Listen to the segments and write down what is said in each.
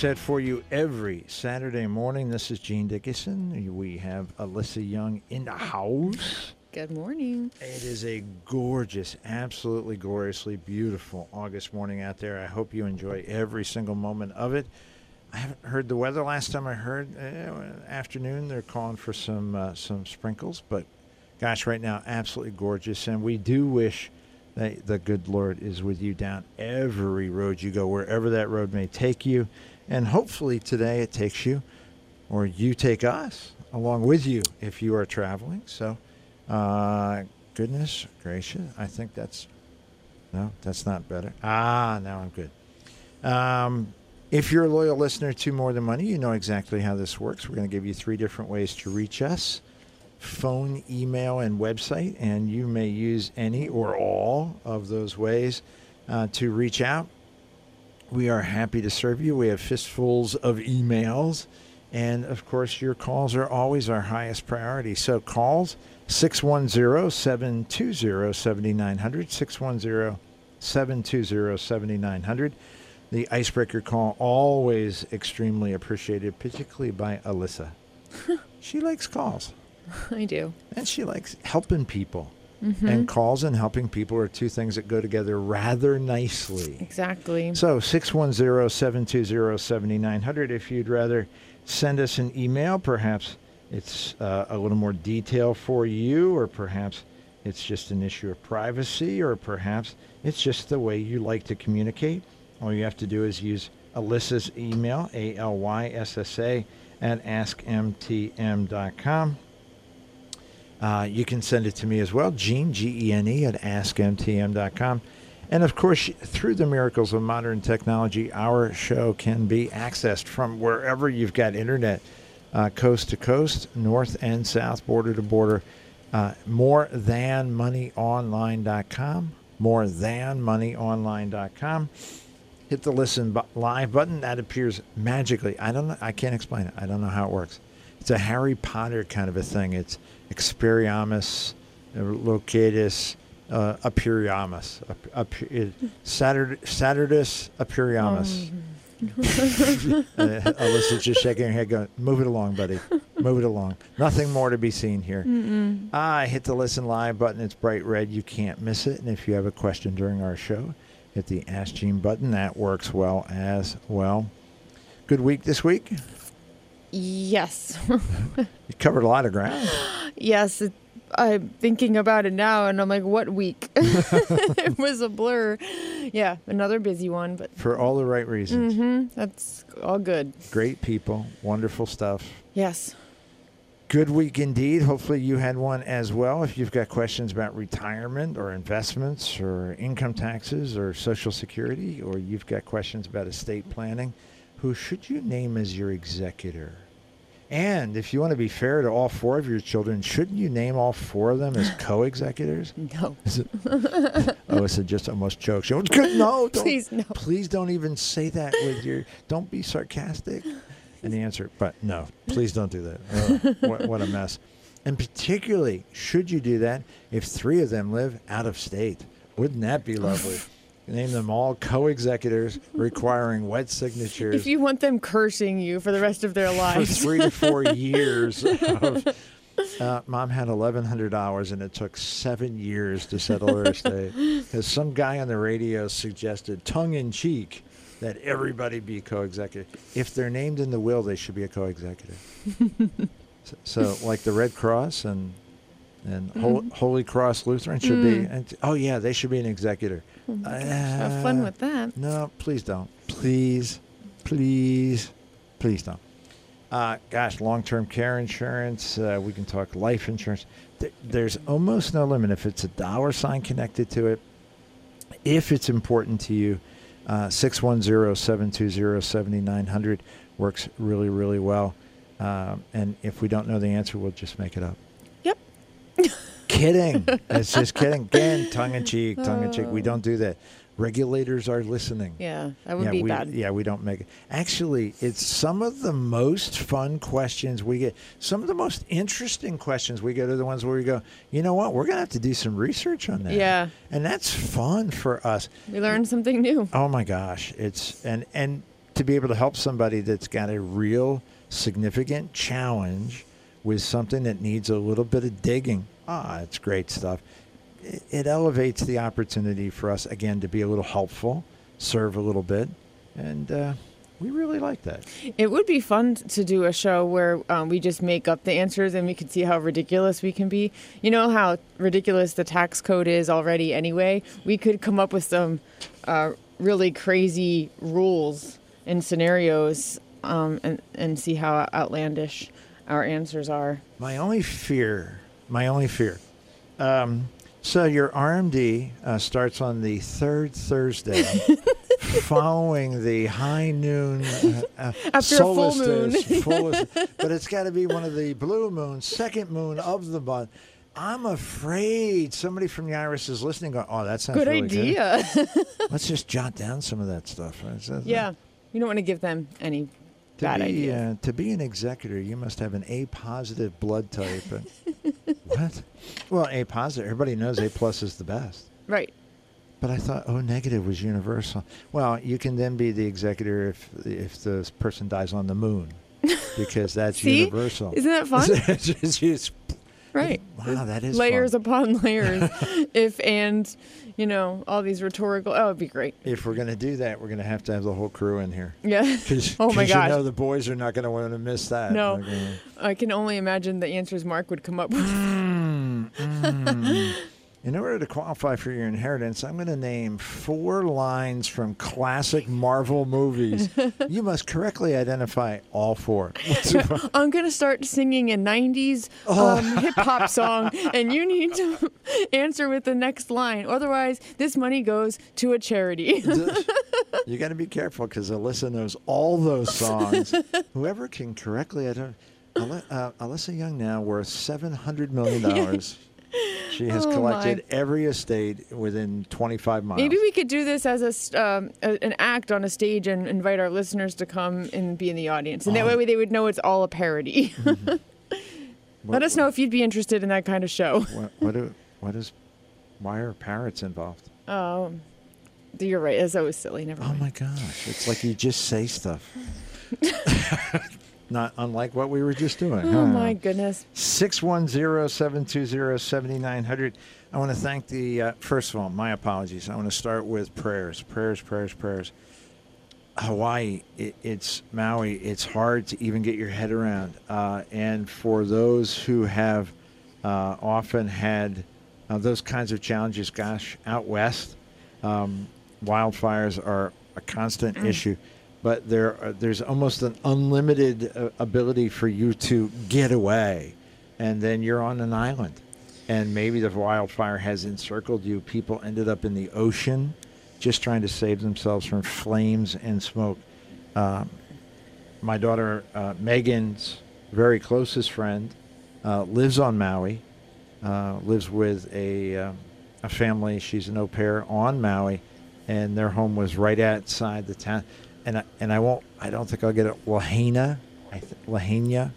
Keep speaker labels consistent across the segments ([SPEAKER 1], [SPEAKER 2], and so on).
[SPEAKER 1] set for you every Saturday morning. This is Gene Dickinson. We have Alyssa Young in the house.
[SPEAKER 2] Good morning.
[SPEAKER 1] It is a gorgeous, absolutely gloriously beautiful August morning out there. I hope you enjoy every single moment of it. I haven't heard the weather. Last time I heard, uh, afternoon, they're calling for some uh, some sprinkles. But gosh, right now, absolutely gorgeous. And we do wish that the good Lord is with you down every road you go, wherever that road may take you. And hopefully today it takes you, or you take us along with you if you are traveling. So, uh, goodness gracious, I think that's no, that's not better. Ah, now I'm good. Um, if you're a loyal listener to More Than Money, you know exactly how this works. We're going to give you three different ways to reach us phone, email, and website, and you may use any or all of those ways uh, to reach out. We are happy to serve you. We have fistfuls of emails, and of course, your calls are always our highest priority. So, calls 610 720 7900, 610 720 7900. The icebreaker call always extremely appreciated, particularly by Alyssa. she likes calls.
[SPEAKER 2] I do.
[SPEAKER 1] And she likes helping people.
[SPEAKER 2] Mm-hmm.
[SPEAKER 1] And calls and helping people are two things that go together rather nicely.
[SPEAKER 2] Exactly.
[SPEAKER 1] So 610-720-7900 if you'd rather send us an email, perhaps it's uh, a little more detail for you or perhaps it's just an issue of privacy or perhaps it's just the way you like to communicate. All you have to do is use Alyssa's email, A-L-Y-S-S-A, at askmtm.com. Uh, you can send it to me as well, Gene, G E N E, at askmtm.com. And of course, through the miracles of modern technology, our show can be accessed from wherever you've got internet, uh, coast to coast, north and south, border to border. Uh, more than moneyonline.com. More than moneyonline.com. Hit the listen bu- live button. That appears magically. I don't know. I can't explain it. I don't know how it works. It's a Harry Potter kind of a thing. It's Experiamus, uh, Locatus, uh, Aperiamus, ap- ap- it- Saturd- Saturdus Aperiamus. uh, Alyssa's just shaking her head, going, "Move it along, buddy. Move it along. Nothing more to be seen here." Ah, hit the listen live button. It's bright red. You can't miss it. And if you have a question during our show, hit the Ask Gene button. That works well as well. Good week this week.
[SPEAKER 2] yes.
[SPEAKER 1] You covered a lot of ground.
[SPEAKER 2] yes. It, I'm thinking about it now and I'm like, what week? it was a blur. Yeah, another busy one, but
[SPEAKER 1] for all the right reasons.
[SPEAKER 2] hmm that's all good.
[SPEAKER 1] Great people, wonderful stuff.
[SPEAKER 2] Yes.
[SPEAKER 1] Good week indeed. Hopefully, you had one as well. If you've got questions about retirement or investments or income taxes or Social Security, or you've got questions about estate planning, who should you name as your executor? And if you want to be fair to all four of your children, shouldn't you name all four of them as co executors?
[SPEAKER 2] No.
[SPEAKER 1] Oh, it's just almost choked. She no, don't,
[SPEAKER 2] Please, no.
[SPEAKER 1] please don't even say that with your. Don't be sarcastic. And the answer, but no, please don't do that. Oh, what, what a mess. And particularly, should you do that if three of them live out of state? Wouldn't that be lovely? Name them all co-executors requiring wet signatures
[SPEAKER 2] If you want them cursing you for the rest of their lives, for
[SPEAKER 1] three to four years. Of, uh, Mom had eleven hundred dollars, and it took seven years to settle her estate because some guy on the radio suggested, tongue in cheek, that everybody be co-executive. If they're named in the will, they should be a co-executive. so, so, like the Red Cross and and Hol- Holy Cross Lutheran should be. And, oh yeah, they should be an executor.
[SPEAKER 2] Have fun with that.
[SPEAKER 1] no, please don't. Please, please, please don't. Uh, gosh, long-term care insurance. Uh, we can talk life insurance. Th- there's almost no limit if it's a dollar sign connected to it. If it's important to you, uh, 610-720-7900 works really, really well. Um, and if we don't know the answer, we'll just make it up.
[SPEAKER 2] Yep.
[SPEAKER 1] Kidding. it's just kidding. Again, tongue in cheek, tongue in cheek. We don't do that. Regulators are listening.
[SPEAKER 2] Yeah, that would
[SPEAKER 1] yeah,
[SPEAKER 2] be
[SPEAKER 1] we,
[SPEAKER 2] bad.
[SPEAKER 1] Yeah, we don't make it. Actually, it's some of the most fun questions we get. Some of the most interesting questions we get are the ones where we go, you know what? We're going to have to do some research on that.
[SPEAKER 2] Yeah.
[SPEAKER 1] And that's fun for us.
[SPEAKER 2] We learned something new.
[SPEAKER 1] Oh my gosh, it's and and to be able to help somebody that's got a real significant challenge with something that needs a little bit of digging. Ah, it's great stuff. It, it elevates the opportunity for us again to be a little helpful, serve a little bit, and uh, we really like that.
[SPEAKER 2] It would be fun to do a show where um, we just make up the answers and we could see how ridiculous we can be. You know how ridiculous the tax code is already anyway? We could come up with some uh, really crazy rules and scenarios um, and, and see how outlandish our answers are.
[SPEAKER 1] My only fear, my only fear. Um, so your RMD uh, starts on the third Thursday, following the high noon uh, uh,
[SPEAKER 2] After full moon.
[SPEAKER 1] but it's got to be one of the blue moons, second moon of the month. I'm afraid somebody from the IRS is listening. Going, oh, that sounds
[SPEAKER 2] Good
[SPEAKER 1] really
[SPEAKER 2] idea.
[SPEAKER 1] good. Let's just jot down some of that stuff. It's- it's-
[SPEAKER 2] yeah. You don't want to give them any
[SPEAKER 1] To
[SPEAKER 2] bad
[SPEAKER 1] be,
[SPEAKER 2] ideas.
[SPEAKER 1] Uh, to be an executor, you must have an A positive blood type. And- what? Well, A positive. Everybody knows A plus is the best.
[SPEAKER 2] Right.
[SPEAKER 1] But I thought O negative was universal. Well, you can then be the executor if if the person dies on the moon, because that's
[SPEAKER 2] See?
[SPEAKER 1] universal.
[SPEAKER 2] Isn't that fun?
[SPEAKER 1] It's just-
[SPEAKER 2] right.
[SPEAKER 1] wow, that is
[SPEAKER 2] layers
[SPEAKER 1] fun.
[SPEAKER 2] upon layers. if and, you know, all these rhetorical. Oh, it'd be great.
[SPEAKER 1] If we're going to do that, we're going to have to have the whole crew in here.
[SPEAKER 2] Yeah. Oh my gosh.
[SPEAKER 1] You know the boys are not going to want to miss that.
[SPEAKER 2] No.
[SPEAKER 1] Gonna-
[SPEAKER 2] I can only imagine the answers Mark would come up with.
[SPEAKER 1] Mm, mm. In order to qualify for your inheritance, I'm going to name four lines from classic Marvel movies. you must correctly identify all four.
[SPEAKER 2] I'm gonna start singing a '90s
[SPEAKER 1] Oh.
[SPEAKER 2] um, hip hop song, and you need to answer with the next line. Otherwise, this money goes to a charity.
[SPEAKER 1] you got to be careful because Alyssa knows all those songs. Whoever can correctly identify. Uh, Alyssa Young now worth seven hundred million dollars. She has
[SPEAKER 2] Oh,
[SPEAKER 1] collected
[SPEAKER 2] my.
[SPEAKER 1] every estate within 25 miles.
[SPEAKER 2] Maybe we could do this as a, um, a an act on a stage and invite our listeners to come and be in the audience, and that
[SPEAKER 1] Oh.
[SPEAKER 2] way they would know it's all a parody.
[SPEAKER 1] What-
[SPEAKER 2] Let us know if you'd be interested in that kind of show.
[SPEAKER 1] What, what, do, what is? Why are parrots involved?
[SPEAKER 2] Oh, you're right. That's always silly. Never
[SPEAKER 1] Oh my gosh! It's like you just say stuff. Not unlike what we were just doing.
[SPEAKER 2] Oh my goodness.
[SPEAKER 1] 610-720-7900. I want to thank the uh, first of all, my apologies. I want to start with prayers, prayers, prayers, prayers. Hawaii, it, it's Maui. It's hard to even get your head around. Uh, and for those who have uh, often had uh, those kinds of challenges, gosh, out west, um, wildfires are a constant issue. But there, are, there's almost an unlimited uh, ability for you to get away, and then you're on an island, and maybe the wildfire has encircled you. People ended up in the ocean, just trying to save themselves from flames and smoke. Um, my daughter uh, Megan's very closest friend uh, lives on Maui, uh, lives with a um, a family. She's an au pair on Maui, and their home was right outside the town. And I, and I won't. I don't think I'll get it. Lahaina, I th- Lahaina,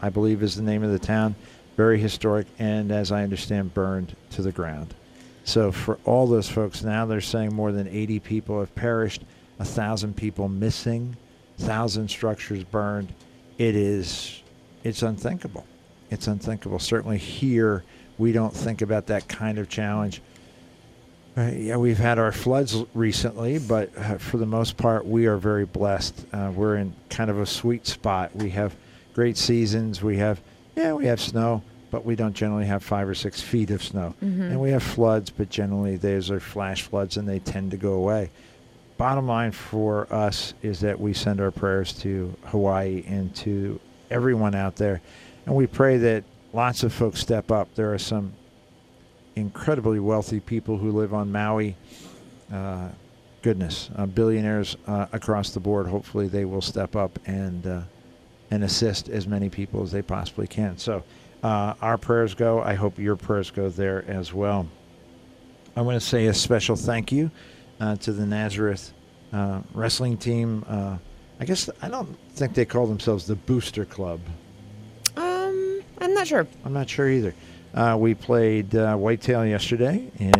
[SPEAKER 1] I believe is the name of the town. Very historic, and as I understand, burned to the ground. So for all those folks, now they're saying more than 80 people have perished, a thousand people missing, thousand structures burned. It is, it's unthinkable. It's unthinkable. Certainly here, we don't think about that kind of challenge. Uh, yeah, we've had our floods recently, but uh, for the most part, we are very blessed. Uh, we're in kind of a sweet spot. We have great seasons. We have, yeah, we have snow, but we don't generally have five or six feet of snow. And we have floods, but generally those are flash floods and they tend to go away. Bottom line for us is that we send our prayers to Hawaii and to everyone out there. And we pray that lots of folks step up. There are some incredibly wealthy people who live on Maui. Uh, goodness, uh, billionaires uh, across the board. Hopefully, they will step up and uh, and assist as many people as they possibly can. So, uh, our prayers go. I hope your prayers go there as well. I want to say a special thank you uh, to the Nazareth uh, wrestling team. Uh, I guess I don't think they call themselves the Booster Club.
[SPEAKER 2] Um, I'm not sure.
[SPEAKER 1] I'm not sure either. Uh, we played uh, Whitetail yesterday, and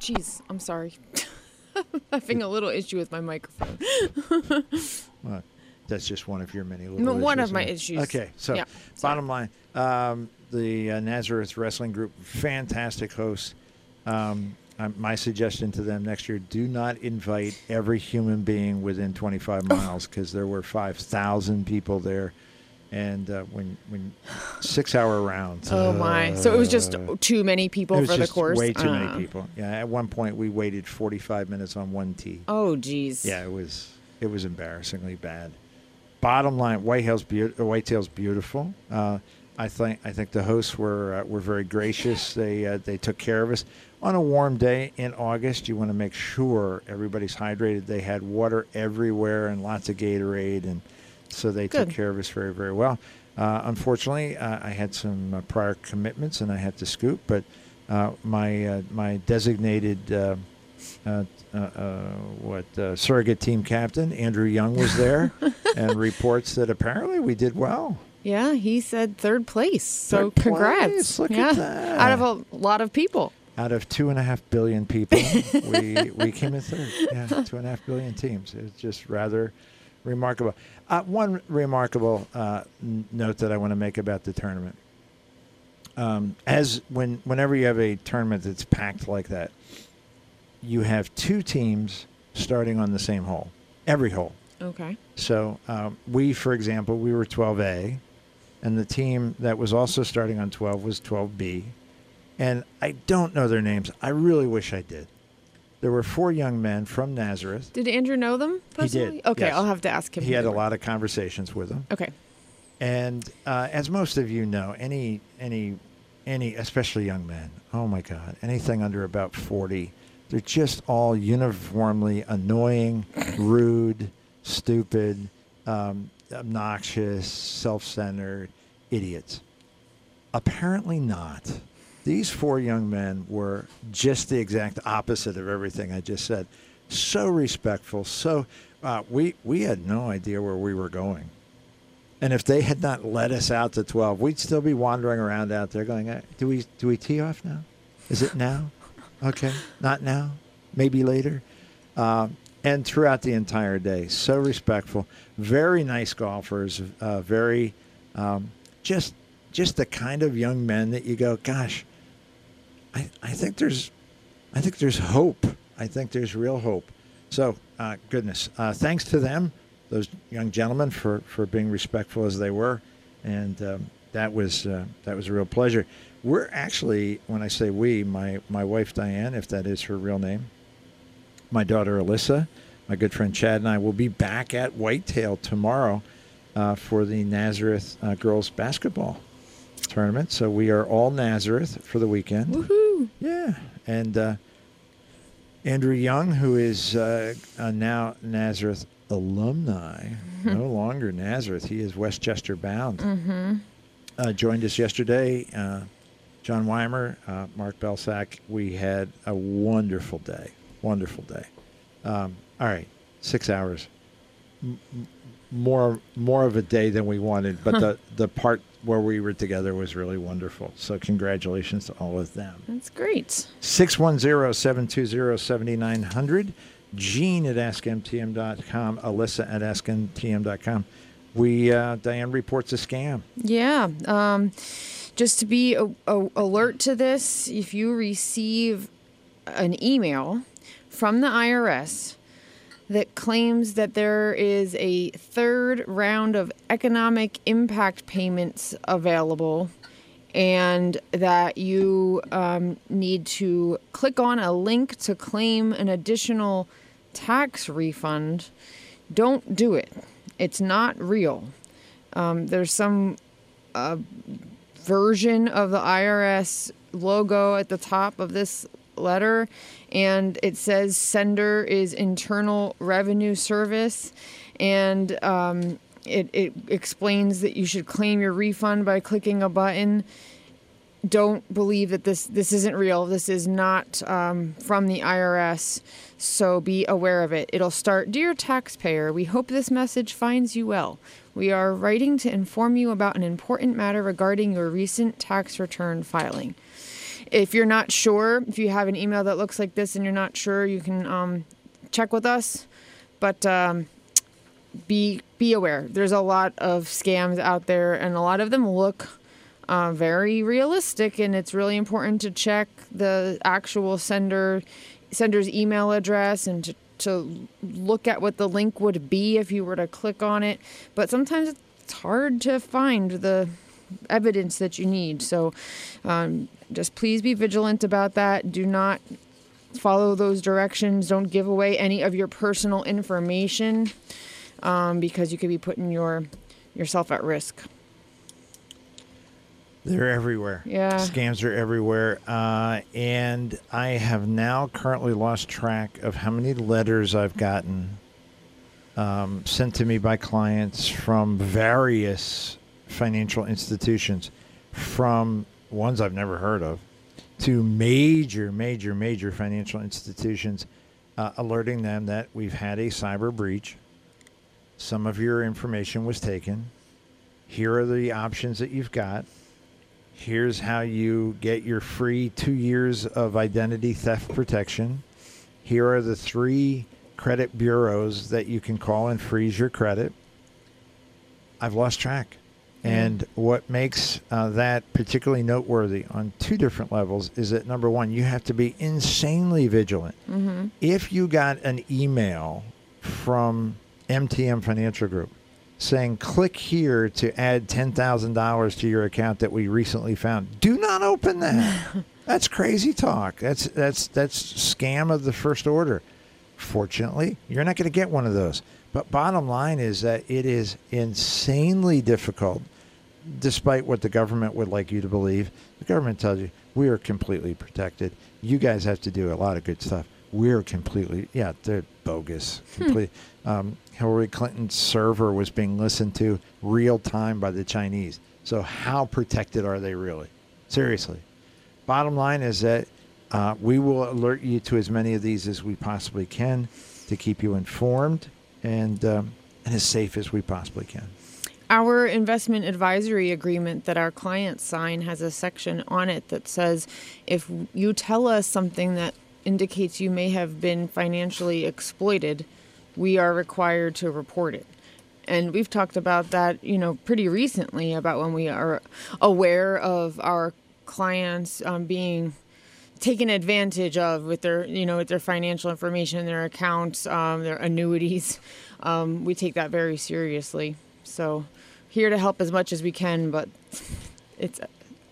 [SPEAKER 2] Jeez, I'm sorry. I'm having a little issue with my microphone.
[SPEAKER 1] Well, that's just one of your many little
[SPEAKER 2] No, one
[SPEAKER 1] issues,
[SPEAKER 2] of my
[SPEAKER 1] huh?
[SPEAKER 2] issues.
[SPEAKER 1] Okay, so
[SPEAKER 2] Yeah,
[SPEAKER 1] bottom line, um, the uh, Nazareth Wrestling Group, fantastic hosts. Um, um, my suggestion to them next year: do not invite every human being within 25 miles because there were 5,000 people there, and uh, when when six-hour rounds.
[SPEAKER 2] Oh my! So it was just too many people
[SPEAKER 1] it was
[SPEAKER 2] for the
[SPEAKER 1] just
[SPEAKER 2] course.
[SPEAKER 1] Way too
[SPEAKER 2] Uh,
[SPEAKER 1] many people. Yeah, at one point we waited 45 minutes on one tee.
[SPEAKER 2] Oh geez.
[SPEAKER 1] Yeah, it was it was embarrassingly bad. Bottom line, Whitetail's, be- uh, Whitetail's beautiful. Uh, I think I think the hosts were uh, were very gracious. They uh, they took care of us on a warm day in August. You want to make sure everybody's hydrated. They had water everywhere and lots of Gatorade, and so they took care of us very very well. Uh, unfortunately, uh, I had some uh, prior commitments and I had to scoop, but uh, my uh, my designated uh, uh, uh, uh, what uh, surrogate team captain Andrew Young was there, and reports that apparently we did well.
[SPEAKER 2] Yeah, he said third place. So
[SPEAKER 1] Third
[SPEAKER 2] congrats.
[SPEAKER 1] place, look at
[SPEAKER 2] yeah.
[SPEAKER 1] that.
[SPEAKER 2] Out of a lot of people.
[SPEAKER 1] Out of two and a half billion people, we we came in third. Yeah, two and a half billion teams. It's just rather remarkable. Uh, one remarkable uh, n- note that I want to make about the tournament. Um, as when whenever you have a tournament that's packed like that, you have two teams starting on the same hole, every hole.
[SPEAKER 2] Okay.
[SPEAKER 1] So um, we, for example, we were 12A, and the team that was also starting on 12 was 12B. And I don't know their names. I really wish I did. There were four young men from Nazareth.
[SPEAKER 2] Did Andrew know them Personally?
[SPEAKER 1] He did.
[SPEAKER 2] Okay,
[SPEAKER 1] yes.
[SPEAKER 2] I'll have to ask him.
[SPEAKER 1] He had a
[SPEAKER 2] were.
[SPEAKER 1] lot of conversations with them.
[SPEAKER 2] Okay.
[SPEAKER 1] And uh, as most of you know, any any any especially young men, oh my God, anything under about forty, they're just all uniformly annoying, rude, stupid, um, obnoxious, self-centered idiots. Apparently not. These four young men were just the exact opposite of everything I just said. So respectful. So uh, we we had no idea where we were going. And if they had not led us out to 12, we'd still be wandering around out there going, uh, do we, do we tee off now? Is it now? Okay. Not now. Maybe later. Um, and throughout the entire day, so respectful. Very nice golfers. Uh, very um, just just the kind of young men that you go, gosh, I, I think there's I think there's hope. I think there's real hope. So, uh, goodness, uh, thanks to them, those young gentlemen, for, for being respectful as they were, and um, that was uh, that was a real pleasure. We're actually, when I say we, my my wife Diane, if that is her real name, my daughter Alyssa, my good friend Chad, and I will be back at Whitetail tomorrow uh, for the Nazareth uh, girls basketball tournament. So we are all Nazareth for the weekend. Yeah, and uh, Andrew Young, who is uh, a now Nazareth alumni, no longer Nazareth, he is West Chester bound.
[SPEAKER 2] Mm-hmm.
[SPEAKER 1] Uh, joined us yesterday. Uh, John Weimer, uh, Mark Belsack. We had a wonderful day. Wonderful day. Um, all right, six hours. M- m- more more of a day than we wanted, but the the part where we were together was really wonderful. So congratulations to all of them.
[SPEAKER 2] That's great.
[SPEAKER 1] 610-720-7900 gene at askmtm.com alyssa at askmtm.com we uh, diane reports a scam
[SPEAKER 2] Yeah. Um, just to be a, a, alert to this, if you receive an email from the IRS that claims that there is a third round of economic impact payments available and that you um, need to click on a link to claim an additional tax refund, don't do it. It's not real. Um, there's some uh, version of the IRS logo at the top of this letter, and it says sender is Internal Revenue Service, and um, it, it explains that you should claim your refund by clicking a button. Don't believe that this this isn't real. This is not um, from the IRS, so be aware of it. It'll start, dear taxpayer. We hope this message finds you well. We are writing to inform you about an important matter regarding your recent tax return filing. If you're not sure, if you have an email that looks like this and you're not sure, you can um, check with us. But um, be be aware. There's a lot of scams out there, and a lot of them look uh, very realistic. And it's really important to check the actual sender sender's email address and to to look at what the link would be if you were to click on it. But sometimes it's hard to find the evidence that you need. So um, just please be vigilant about that. Do not follow those directions. Don't give away any of your personal information um, because you could be putting your yourself at risk.
[SPEAKER 1] They're everywhere.
[SPEAKER 2] Yeah.
[SPEAKER 1] Scams are everywhere. Uh, and I have now currently lost track of how many letters I've gotten um, sent to me by clients from various financial institutions, from ones I've never heard of to major, major, major financial institutions, uh, alerting them that we've had a cyber breach. Some of your information was taken. Here are the options that you've got Here's how you get your free two years of identity theft protection. Here are the three credit bureaus that you can call and freeze your credit. I've lost track. And what makes uh, that particularly noteworthy on two different levels is that number one, you have to be insanely vigilant.
[SPEAKER 2] Mm-hmm.
[SPEAKER 1] If you got an email from MTM Financial Group saying click here to add $10,000 to your account that we recently found. Do not open that. that's crazy talk. That's that's that's scam of the first order. Fortunately, you're not going to get one of those. But bottom line is that it is insanely difficult despite what the government would like you to believe. The government tells you we are completely protected. You guys have to do a lot of good stuff. We're completely yeah, they're bogus. Complete. Um, Hillary Clinton's server was being listened to real time by the Chinese. So, how protected are they really? Seriously. Bottom line is that uh, we will alert you to as many of these as we possibly can to keep you informed and, um, and as safe as we possibly can.
[SPEAKER 2] Our investment advisory agreement that our clients sign has a section on it that says if you tell us something that indicates you may have been financially exploited, we are required to report it. And we've talked about that, you know, pretty recently about when we are aware of our clients um, being taken advantage of with their, you know, with their financial information, their accounts, um, their annuities. Um, we take that very seriously. So, here to help as much as we can, but it's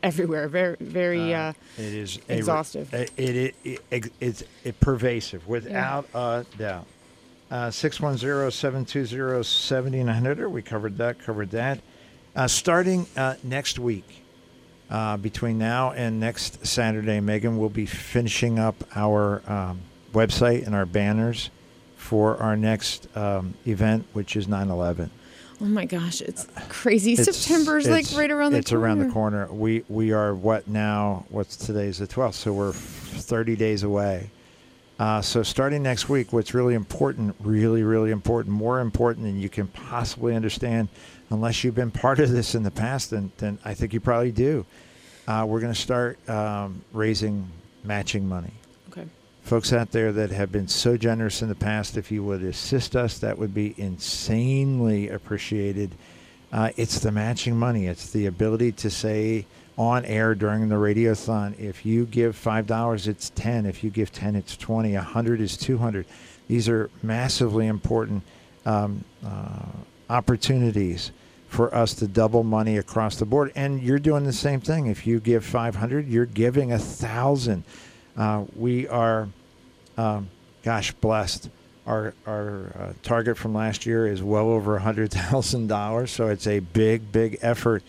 [SPEAKER 2] everywhere. Very, very uh,
[SPEAKER 1] it is
[SPEAKER 2] exhaustive.
[SPEAKER 1] A, it, it, it, it's it pervasive without yeah. a doubt. Uh, 610-720-7900. We covered that, covered that. Uh, starting uh, next week, uh, between now and next Saturday, Megan will be finishing up our um, website and our banners for our next um, event, which is 9-11.
[SPEAKER 2] Oh my gosh, it's crazy. It's, September's it's, like right around the
[SPEAKER 1] it's
[SPEAKER 2] corner.
[SPEAKER 1] around the corner. We we are what now? What's today's the 12th, so we're 30 days away. Uh, so starting next week, what's really important, really, really important, more important than you can possibly understand, unless you've been part of this in the past, then, then I think you probably do. Uh, we're going to start um, raising matching money. Folks out there that have been so generous in the past, if you would assist us, that would be insanely appreciated. Uh, it's the matching money. It's the ability to say, on air during the radiothon. If you give five dollars, it's ten. If you give ten, it's twenty. A hundred is two hundred. These are massively important um, uh, opportunities for us to double money across the board. And you're doing the same thing. If you give five hundred, you're giving a thousand. Uh, we are, um, gosh, blessed. Our, our uh, target from last year is well over $100,000. So it's a big, big effort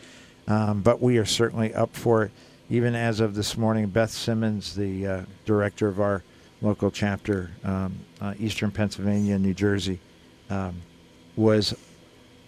[SPEAKER 1] um, but we are certainly up for it. Even as of this morning, Beth Simmons, the uh, director of our local chapter, um, uh, Eastern Pennsylvania, New Jersey, um, was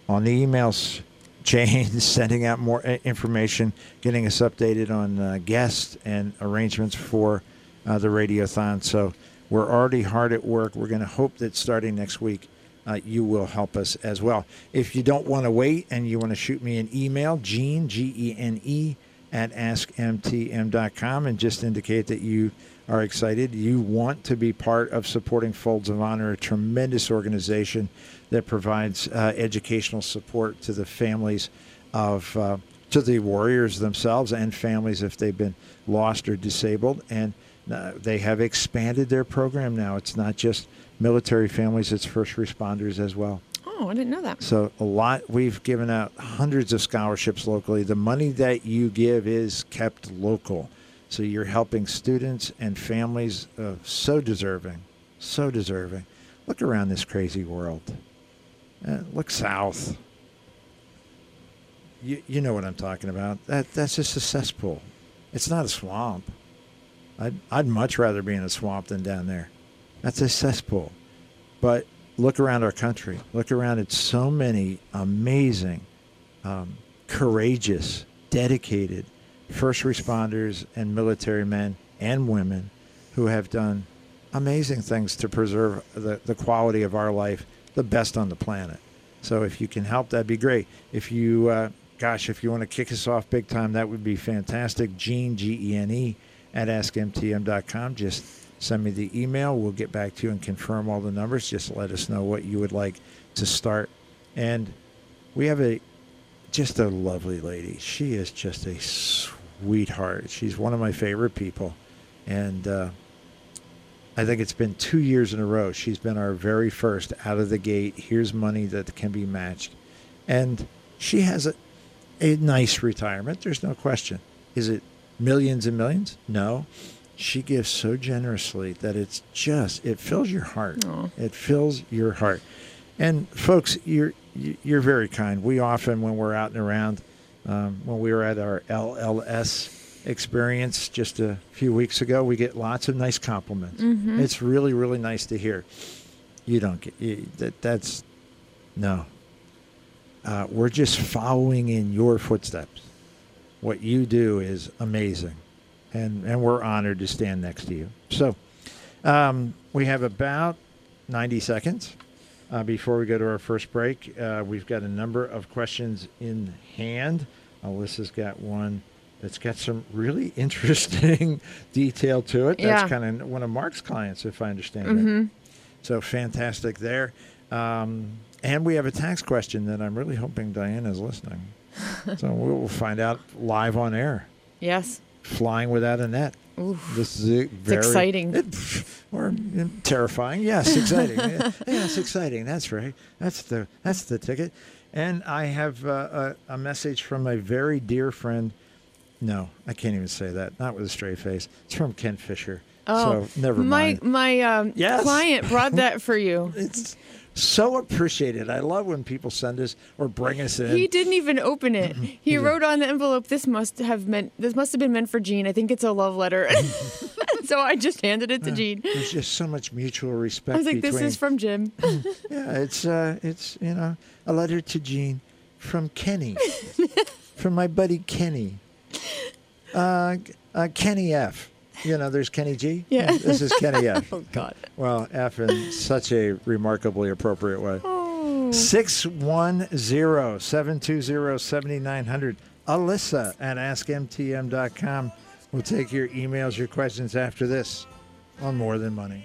[SPEAKER 1] on the emails chain, sending out more information, getting us updated on uh, guests and arrangements for uh, the radiothon. So we're already hard at work. We're going to hope that starting next week, uh, you will help us as well. If you don't want to wait and you want to shoot me an email, Gene, G E N E, at askmtm.com and just indicate that you are excited. You want to be part of supporting Folds of Honor, a tremendous organization that provides uh, educational support to the families of uh, to the warriors themselves and families if they've been lost or disabled. And uh, they have expanded their program now. It's not just military families; it's first responders as well.
[SPEAKER 2] Oh, I didn't know that.
[SPEAKER 1] So a lot. We've given out hundreds of scholarships locally. The money that you give is kept local. So you're helping students and families uh, so deserving, so deserving. Look around this crazy world. Uh, look south. You, you know what I'm talking about. That that's just a cesspool. It's not a swamp. I'd I'd much rather be in a swamp than down there. That's a cesspool. But look around our country. Look around at so many amazing, um, courageous, dedicated first responders and military men and women who have done amazing things to preserve the, the quality of our life, the best on the planet. So if you can help, that'd be great. If you, uh, gosh, if you want to kick us off big time, that would be fantastic. Gene, G E N E, at askmtm.com. Just send me the email. We'll get back to you and confirm all the numbers. Just let us know what you would like to start. And we have a just a lovely lady. She is just a sweetheart. She's one of my favorite people. And uh, I think it's been two years in a row. She's been our very first out of the gate. Here's money that can be matched. And she has a, a nice retirement. There's no question. Is it millions and millions? No. She gives so generously that it's just, it fills your heart.
[SPEAKER 2] Aw.
[SPEAKER 1] It fills your heart. And folks, you're you're very kind. We often, when we're out and around, um, when we were at our LLS experience just a few weeks ago, we get lots of nice compliments. It's really, really nice to hear. You don't get you, that. That's no. Uh, we're just following in your footsteps. What you do is amazing, and and we're honored to stand next to you. So, um, we have about ninety seconds. Uh, before we go to our first break, uh, we've got a number of questions in hand. Alyssa's got one that's got some really interesting detail to it. That's
[SPEAKER 2] Yeah.
[SPEAKER 1] kind of one of Mark's clients, if I understand it. So fantastic there. Um, and we have a tax question that I'm really hoping Diane is listening. so we'll find out live on air.
[SPEAKER 2] Yes.
[SPEAKER 1] Flying without a net.
[SPEAKER 2] Oof.
[SPEAKER 1] This is very
[SPEAKER 2] exciting.
[SPEAKER 1] it- or terrifying. Yes, exciting. yeah, yes, exciting. That's right. That's the that's the ticket. And I have uh, a, a message from a very dear friend. No, I can't even say that. Not with a straight face. It's from Ken Fisher.
[SPEAKER 2] Oh,
[SPEAKER 1] so never
[SPEAKER 2] my
[SPEAKER 1] mind.
[SPEAKER 2] my um,
[SPEAKER 1] Yes.
[SPEAKER 2] client brought that for you.
[SPEAKER 1] It's so appreciated. I love when people send us or bring us in.
[SPEAKER 2] He didn't even open it. He wrote on the envelope, "This must have meant. This must have been meant for Gene. I think it's a love letter." so I just handed it to Gene.
[SPEAKER 1] There's just so much mutual respect
[SPEAKER 2] I was like,
[SPEAKER 1] between.
[SPEAKER 2] "This is from Jim."
[SPEAKER 1] Yeah, it's uh, it's you know a letter to Gene from Kenny, from my buddy Kenny, uh, uh, Kenny F. You know, there's Kenny G.
[SPEAKER 2] Yeah.
[SPEAKER 1] This is Kenny F.
[SPEAKER 2] oh God.
[SPEAKER 1] Well, F in such a remarkably appropriate way.
[SPEAKER 2] Oh.
[SPEAKER 1] 610-720-7900. Alyssa at askmtm.com. We'll take your emails, your questions after this on More Than Money.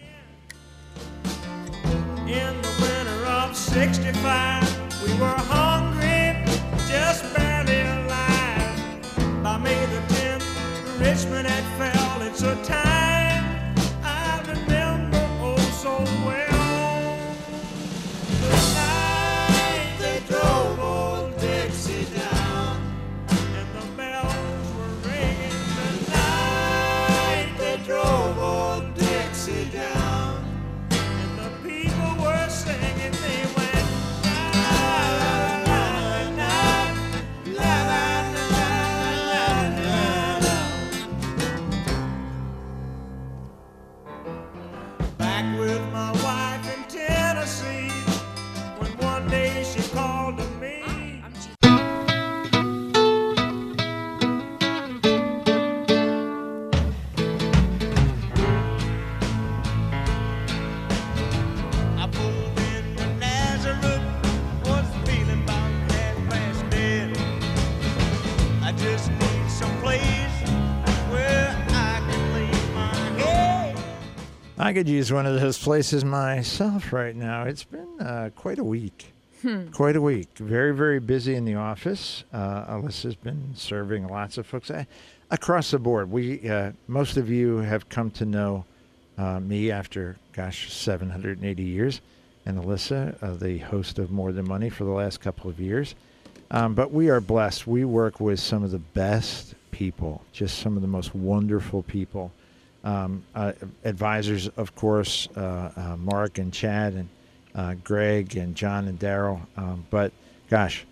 [SPEAKER 3] In the winter of 65, we were hungry, just barely alive. By May the 10th, Richmond had fell. It's a time I
[SPEAKER 1] could use one of those places myself right now. It's been uh, quite a week. Quite a week. Very, very busy in the office. Uh, Alyssa's been serving lots of folks uh, across the board. We, uh, most of you have come to know uh, me after, gosh, 780 years, and Alyssa, uh, the host of More Than Money for the last couple of years. Um, but we are blessed. We work with some of the best people, just some of the most wonderful people. Um, uh, advisors, of course, uh, uh, Mark and Chad and uh, Greg and John and Daryl. Um, but gosh,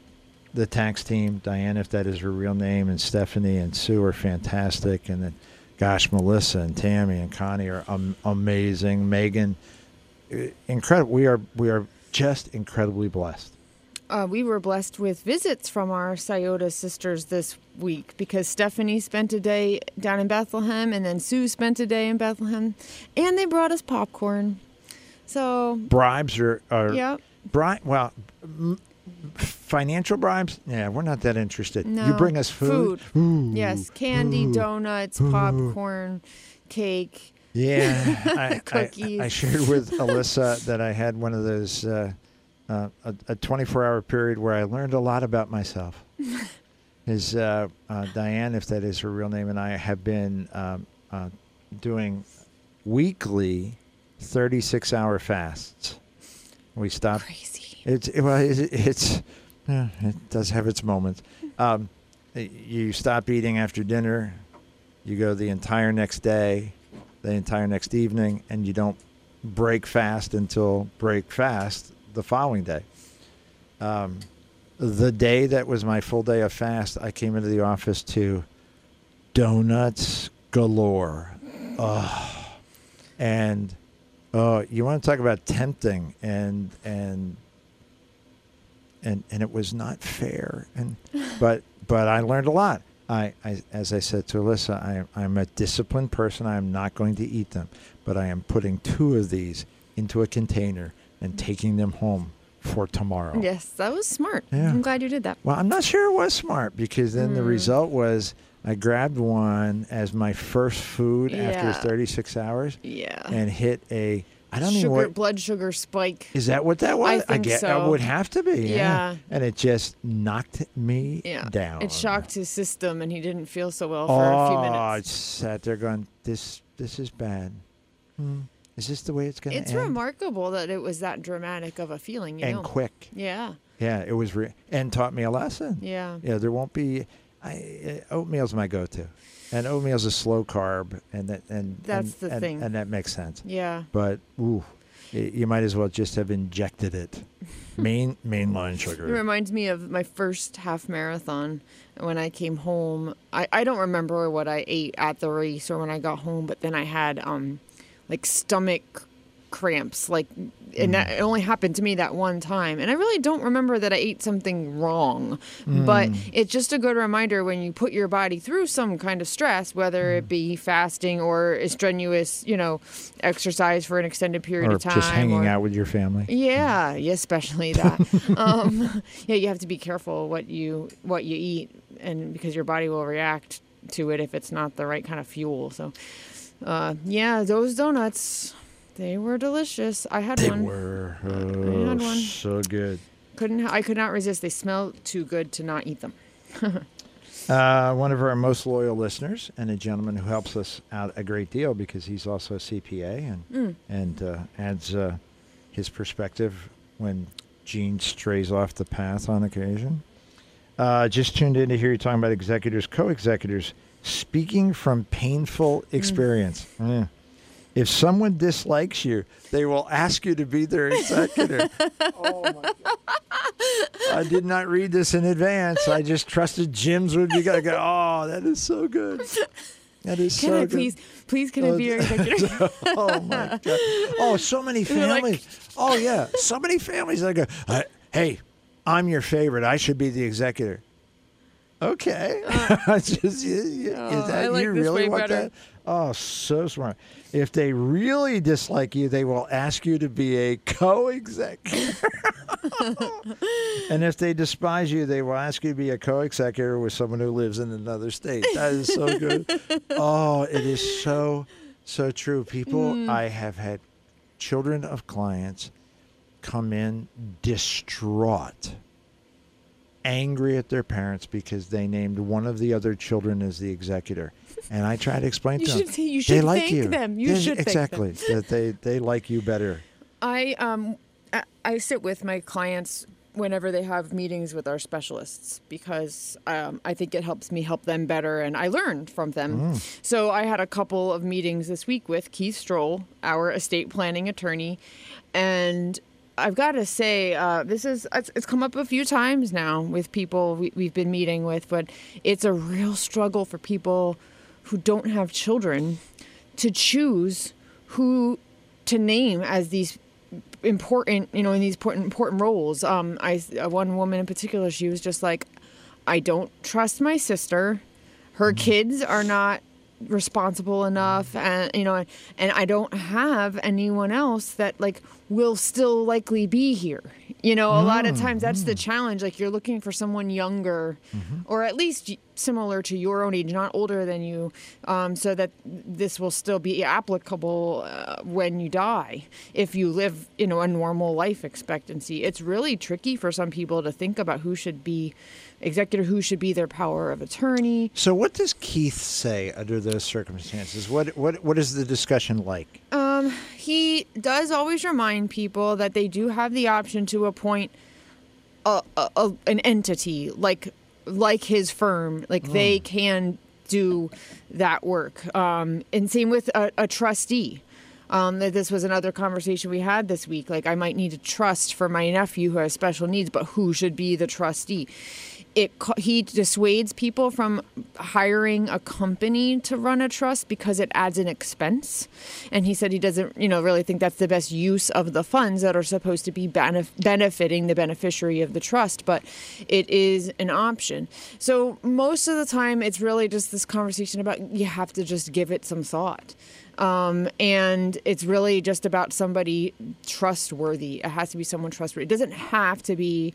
[SPEAKER 1] the tax team, Diane, if that is her real name, and Stephanie and Sue are fantastic. And then, gosh, Melissa and Tammy and Connie are amazing. Megan, incredible. We are we are just incredibly blessed.
[SPEAKER 2] Uh, we were blessed with visits from our Scioto sisters this week because Stephanie spent a day down in Bethlehem and then Sue spent a day in Bethlehem and they brought us popcorn. So,
[SPEAKER 1] Bribes are, are
[SPEAKER 2] yeah.
[SPEAKER 1] Bri- well, m- financial bribes. Yeah, we're not that interested.
[SPEAKER 2] No.
[SPEAKER 1] You bring us food. Ooh.
[SPEAKER 2] Yes, candy, donuts, popcorn, cake.
[SPEAKER 1] Yeah, I, I,
[SPEAKER 2] Cookies.
[SPEAKER 1] I shared with Alyssa that I had one of those uh, uh, a, a 24-hour period where I learned a lot about myself. Is uh, uh, Diane, if that is her real name, and I have been um, uh, doing weekly 36-hour fasts. We stopped
[SPEAKER 2] Crazy.
[SPEAKER 1] it's it, well, it's, it's yeah, it does have its moments. Um, you stop eating after dinner, you go the entire next day, the entire next evening, and you don't break fast until break fast the following day. Um, the day that was my full day of fast, I came into the office to donuts galore. Oh, and oh, you want to talk about tempting and and and and it was not fair. And but but I learned a lot. I, I as I said to Alyssa, I I'm a disciplined person. I am not going to eat them, but I am putting two of these into a container and taking them home for tomorrow.
[SPEAKER 2] Yes, that was smart.
[SPEAKER 1] Yeah.
[SPEAKER 2] I'm glad you did that.
[SPEAKER 1] Well, I'm not sure it was smart because then the
[SPEAKER 2] Mm.
[SPEAKER 1] result was I grabbed one as my first food
[SPEAKER 2] Yeah.
[SPEAKER 1] after 36 hours
[SPEAKER 2] Yeah.
[SPEAKER 1] and hit a I don't
[SPEAKER 2] sugar,
[SPEAKER 1] even what
[SPEAKER 2] blood sugar spike.
[SPEAKER 1] is that what that was?
[SPEAKER 2] I, think
[SPEAKER 1] get
[SPEAKER 2] so.
[SPEAKER 1] it would have to be. Yeah.
[SPEAKER 2] Yeah.
[SPEAKER 1] And it just knocked me
[SPEAKER 2] Yeah.
[SPEAKER 1] down.
[SPEAKER 2] It shocked his system and he didn't feel so well
[SPEAKER 1] Oh,
[SPEAKER 2] for a few minutes.
[SPEAKER 1] Oh, I sat there going, "This, this is bad. Hmm. Is this the way it's going to
[SPEAKER 2] It's
[SPEAKER 1] end?"
[SPEAKER 2] remarkable that it was that dramatic of a feeling, you
[SPEAKER 1] and
[SPEAKER 2] know.
[SPEAKER 1] quick.
[SPEAKER 2] Yeah.
[SPEAKER 1] Yeah, it was, re- and taught me a lesson.
[SPEAKER 2] Yeah.
[SPEAKER 1] Yeah, there won't be. I, uh, oatmeal's my go-to, and oatmeal's a slow carb, and that and
[SPEAKER 2] That's
[SPEAKER 1] and,
[SPEAKER 2] the
[SPEAKER 1] and-
[SPEAKER 2] thing.
[SPEAKER 1] and that makes sense.
[SPEAKER 2] Yeah.
[SPEAKER 1] But ooh, you might as well just have injected it, main mainline sugar.
[SPEAKER 2] It reminds me of my first half marathon when I came home. I, I don't remember what I ate at the race or when I got home, but then I had um like stomach cramps like and mm-hmm. that it only happened to me that one time and i really don't remember that i ate something wrong but mm. it's just a good reminder when you put your body through some kind of stress whether it mm. be fasting or a strenuous you know exercise for an extended period
[SPEAKER 1] or
[SPEAKER 2] of time
[SPEAKER 1] just hanging
[SPEAKER 2] or-
[SPEAKER 1] out with your family.
[SPEAKER 2] yeah, yeah, especially that. um, yeah, you have to be careful what you what you eat, and because your body will react to it if it's not the right kind of fuel. So, uh, yeah, those donuts, they were delicious. I had
[SPEAKER 1] They
[SPEAKER 2] one.
[SPEAKER 1] were
[SPEAKER 2] had
[SPEAKER 1] oh,
[SPEAKER 2] one.
[SPEAKER 1] so good.
[SPEAKER 2] Couldn't I could not resist. They smell too good to not eat them.
[SPEAKER 1] Uh, one of our most loyal listeners and a gentleman who helps us out a great deal because he's also a CPA and
[SPEAKER 2] Mm.
[SPEAKER 1] and uh, adds uh, his perspective when Gene strays off the path on occasion. Uh, just tuned in to hear you talking about executors, co-executors, speaking from painful experience. Yeah. If someone dislikes you, they will ask you to be their executor. oh my God. I did not read this in advance. I just trusted Jim's would be good. I go, oh, that is so good. That is so good.
[SPEAKER 2] Can
[SPEAKER 1] so
[SPEAKER 2] I
[SPEAKER 1] good.
[SPEAKER 2] please, please, can I be your executor?
[SPEAKER 1] oh my god! Oh, so many
[SPEAKER 2] You're like-
[SPEAKER 1] families. oh yeah, so many families. go, uh, hey, I'm your favorite. I should be the executor. Okay. It's just, you- you-
[SPEAKER 2] Oh,
[SPEAKER 1] is that
[SPEAKER 2] I like
[SPEAKER 1] you
[SPEAKER 2] this
[SPEAKER 1] really
[SPEAKER 2] way
[SPEAKER 1] want
[SPEAKER 2] better.
[SPEAKER 1] that? Oh, so smart. If they really dislike you, they will ask you to be a co-executor. and if they despise you, they will ask you to be a co-executor with someone who lives in another state. That is so good. oh, it is so So true. People,
[SPEAKER 2] Mm.
[SPEAKER 1] I have had children of clients come in distraught, angry at their parents because they named one of the other children as the executor. And I try to explain
[SPEAKER 2] You
[SPEAKER 1] to
[SPEAKER 2] should
[SPEAKER 1] them,
[SPEAKER 2] say- you
[SPEAKER 1] they
[SPEAKER 2] should
[SPEAKER 1] like
[SPEAKER 2] thank
[SPEAKER 1] you.
[SPEAKER 2] them. You
[SPEAKER 1] They-
[SPEAKER 2] should
[SPEAKER 1] exactly that they they like you better.
[SPEAKER 2] I um I, I sit with my clients whenever they have meetings with our specialists because um, I think it helps me help them better and I learn from them. So I had a couple of meetings this week with Keith Stroll, our estate planning attorney, and I've got to say uh, this is it's, it's come up a few times now with people we, we've been meeting with, but it's a real struggle for people who don't have children to choose who to name as these important, you know, in these important important roles. Um, I uh, one woman in particular, she was just like, I don't trust my sister. Her kids are not responsible enough, and you know, and, I don't have anyone else that like will still likely be here. You know, a lot of mm. times that's the mm. challenge. Like you're looking for someone younger, mm-hmm. or at least similar to your own age, not older than you, um, so that this will still be applicable uh, when you die. If you live, you know, a normal life expectancy, it's really tricky for some people to think about who should be executor, who should be their power of attorney.
[SPEAKER 1] So, what does Keith say under those circumstances? What what what is the discussion like?
[SPEAKER 2] Um, he does always remind people that they do have the option to appoint a, a, a an entity like like his firm, like they can do that work. Um, and same with a, a trustee. Um, that this was another conversation we had this week. Like I might need a trust for my nephew who has special needs, but who should be the trustee? It he dissuades people from hiring a company to run a trust because it adds an expense, and he said he doesn't, you know, really think that's the best use of the funds that are supposed to be benef- benefiting the beneficiary of the trust. But it is an option. So most of the time, it's really just this conversation about you have to just give it some thought. Um, and it's really just about somebody trustworthy. It has to be someone trustworthy. It doesn't have to be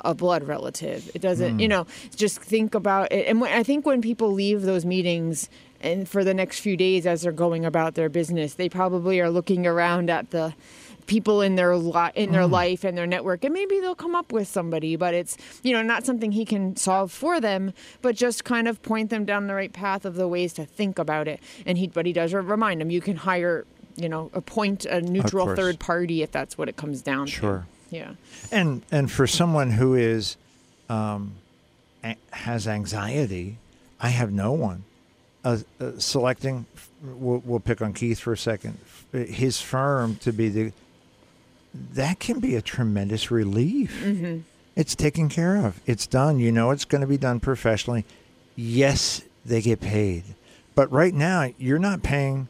[SPEAKER 2] a blood relative. It doesn't, you hmm. know, just think about it. And when, I think when people leave those meetings and for the next few days as they're going about their business, they probably are looking around at the people in their li- in their hmm. life and their network and maybe they'll come up with somebody but it's you know not something he can solve for them but just kind of point them down the right path of the ways to think about it and he but he does remind them you can hire you know appoint a neutral third party if that's what it comes down
[SPEAKER 1] Sure.
[SPEAKER 2] to yeah
[SPEAKER 1] And and for someone who is um, a- has anxiety, I have no one. Uh, uh, selecting, we'll, we'll pick on Keith for a second. His firm to be the that can be a tremendous relief.
[SPEAKER 2] Mm-hmm.
[SPEAKER 1] It's taken care of. It's done. You know it's going to be done professionally. Yes, they get paid, but right now you're not paying.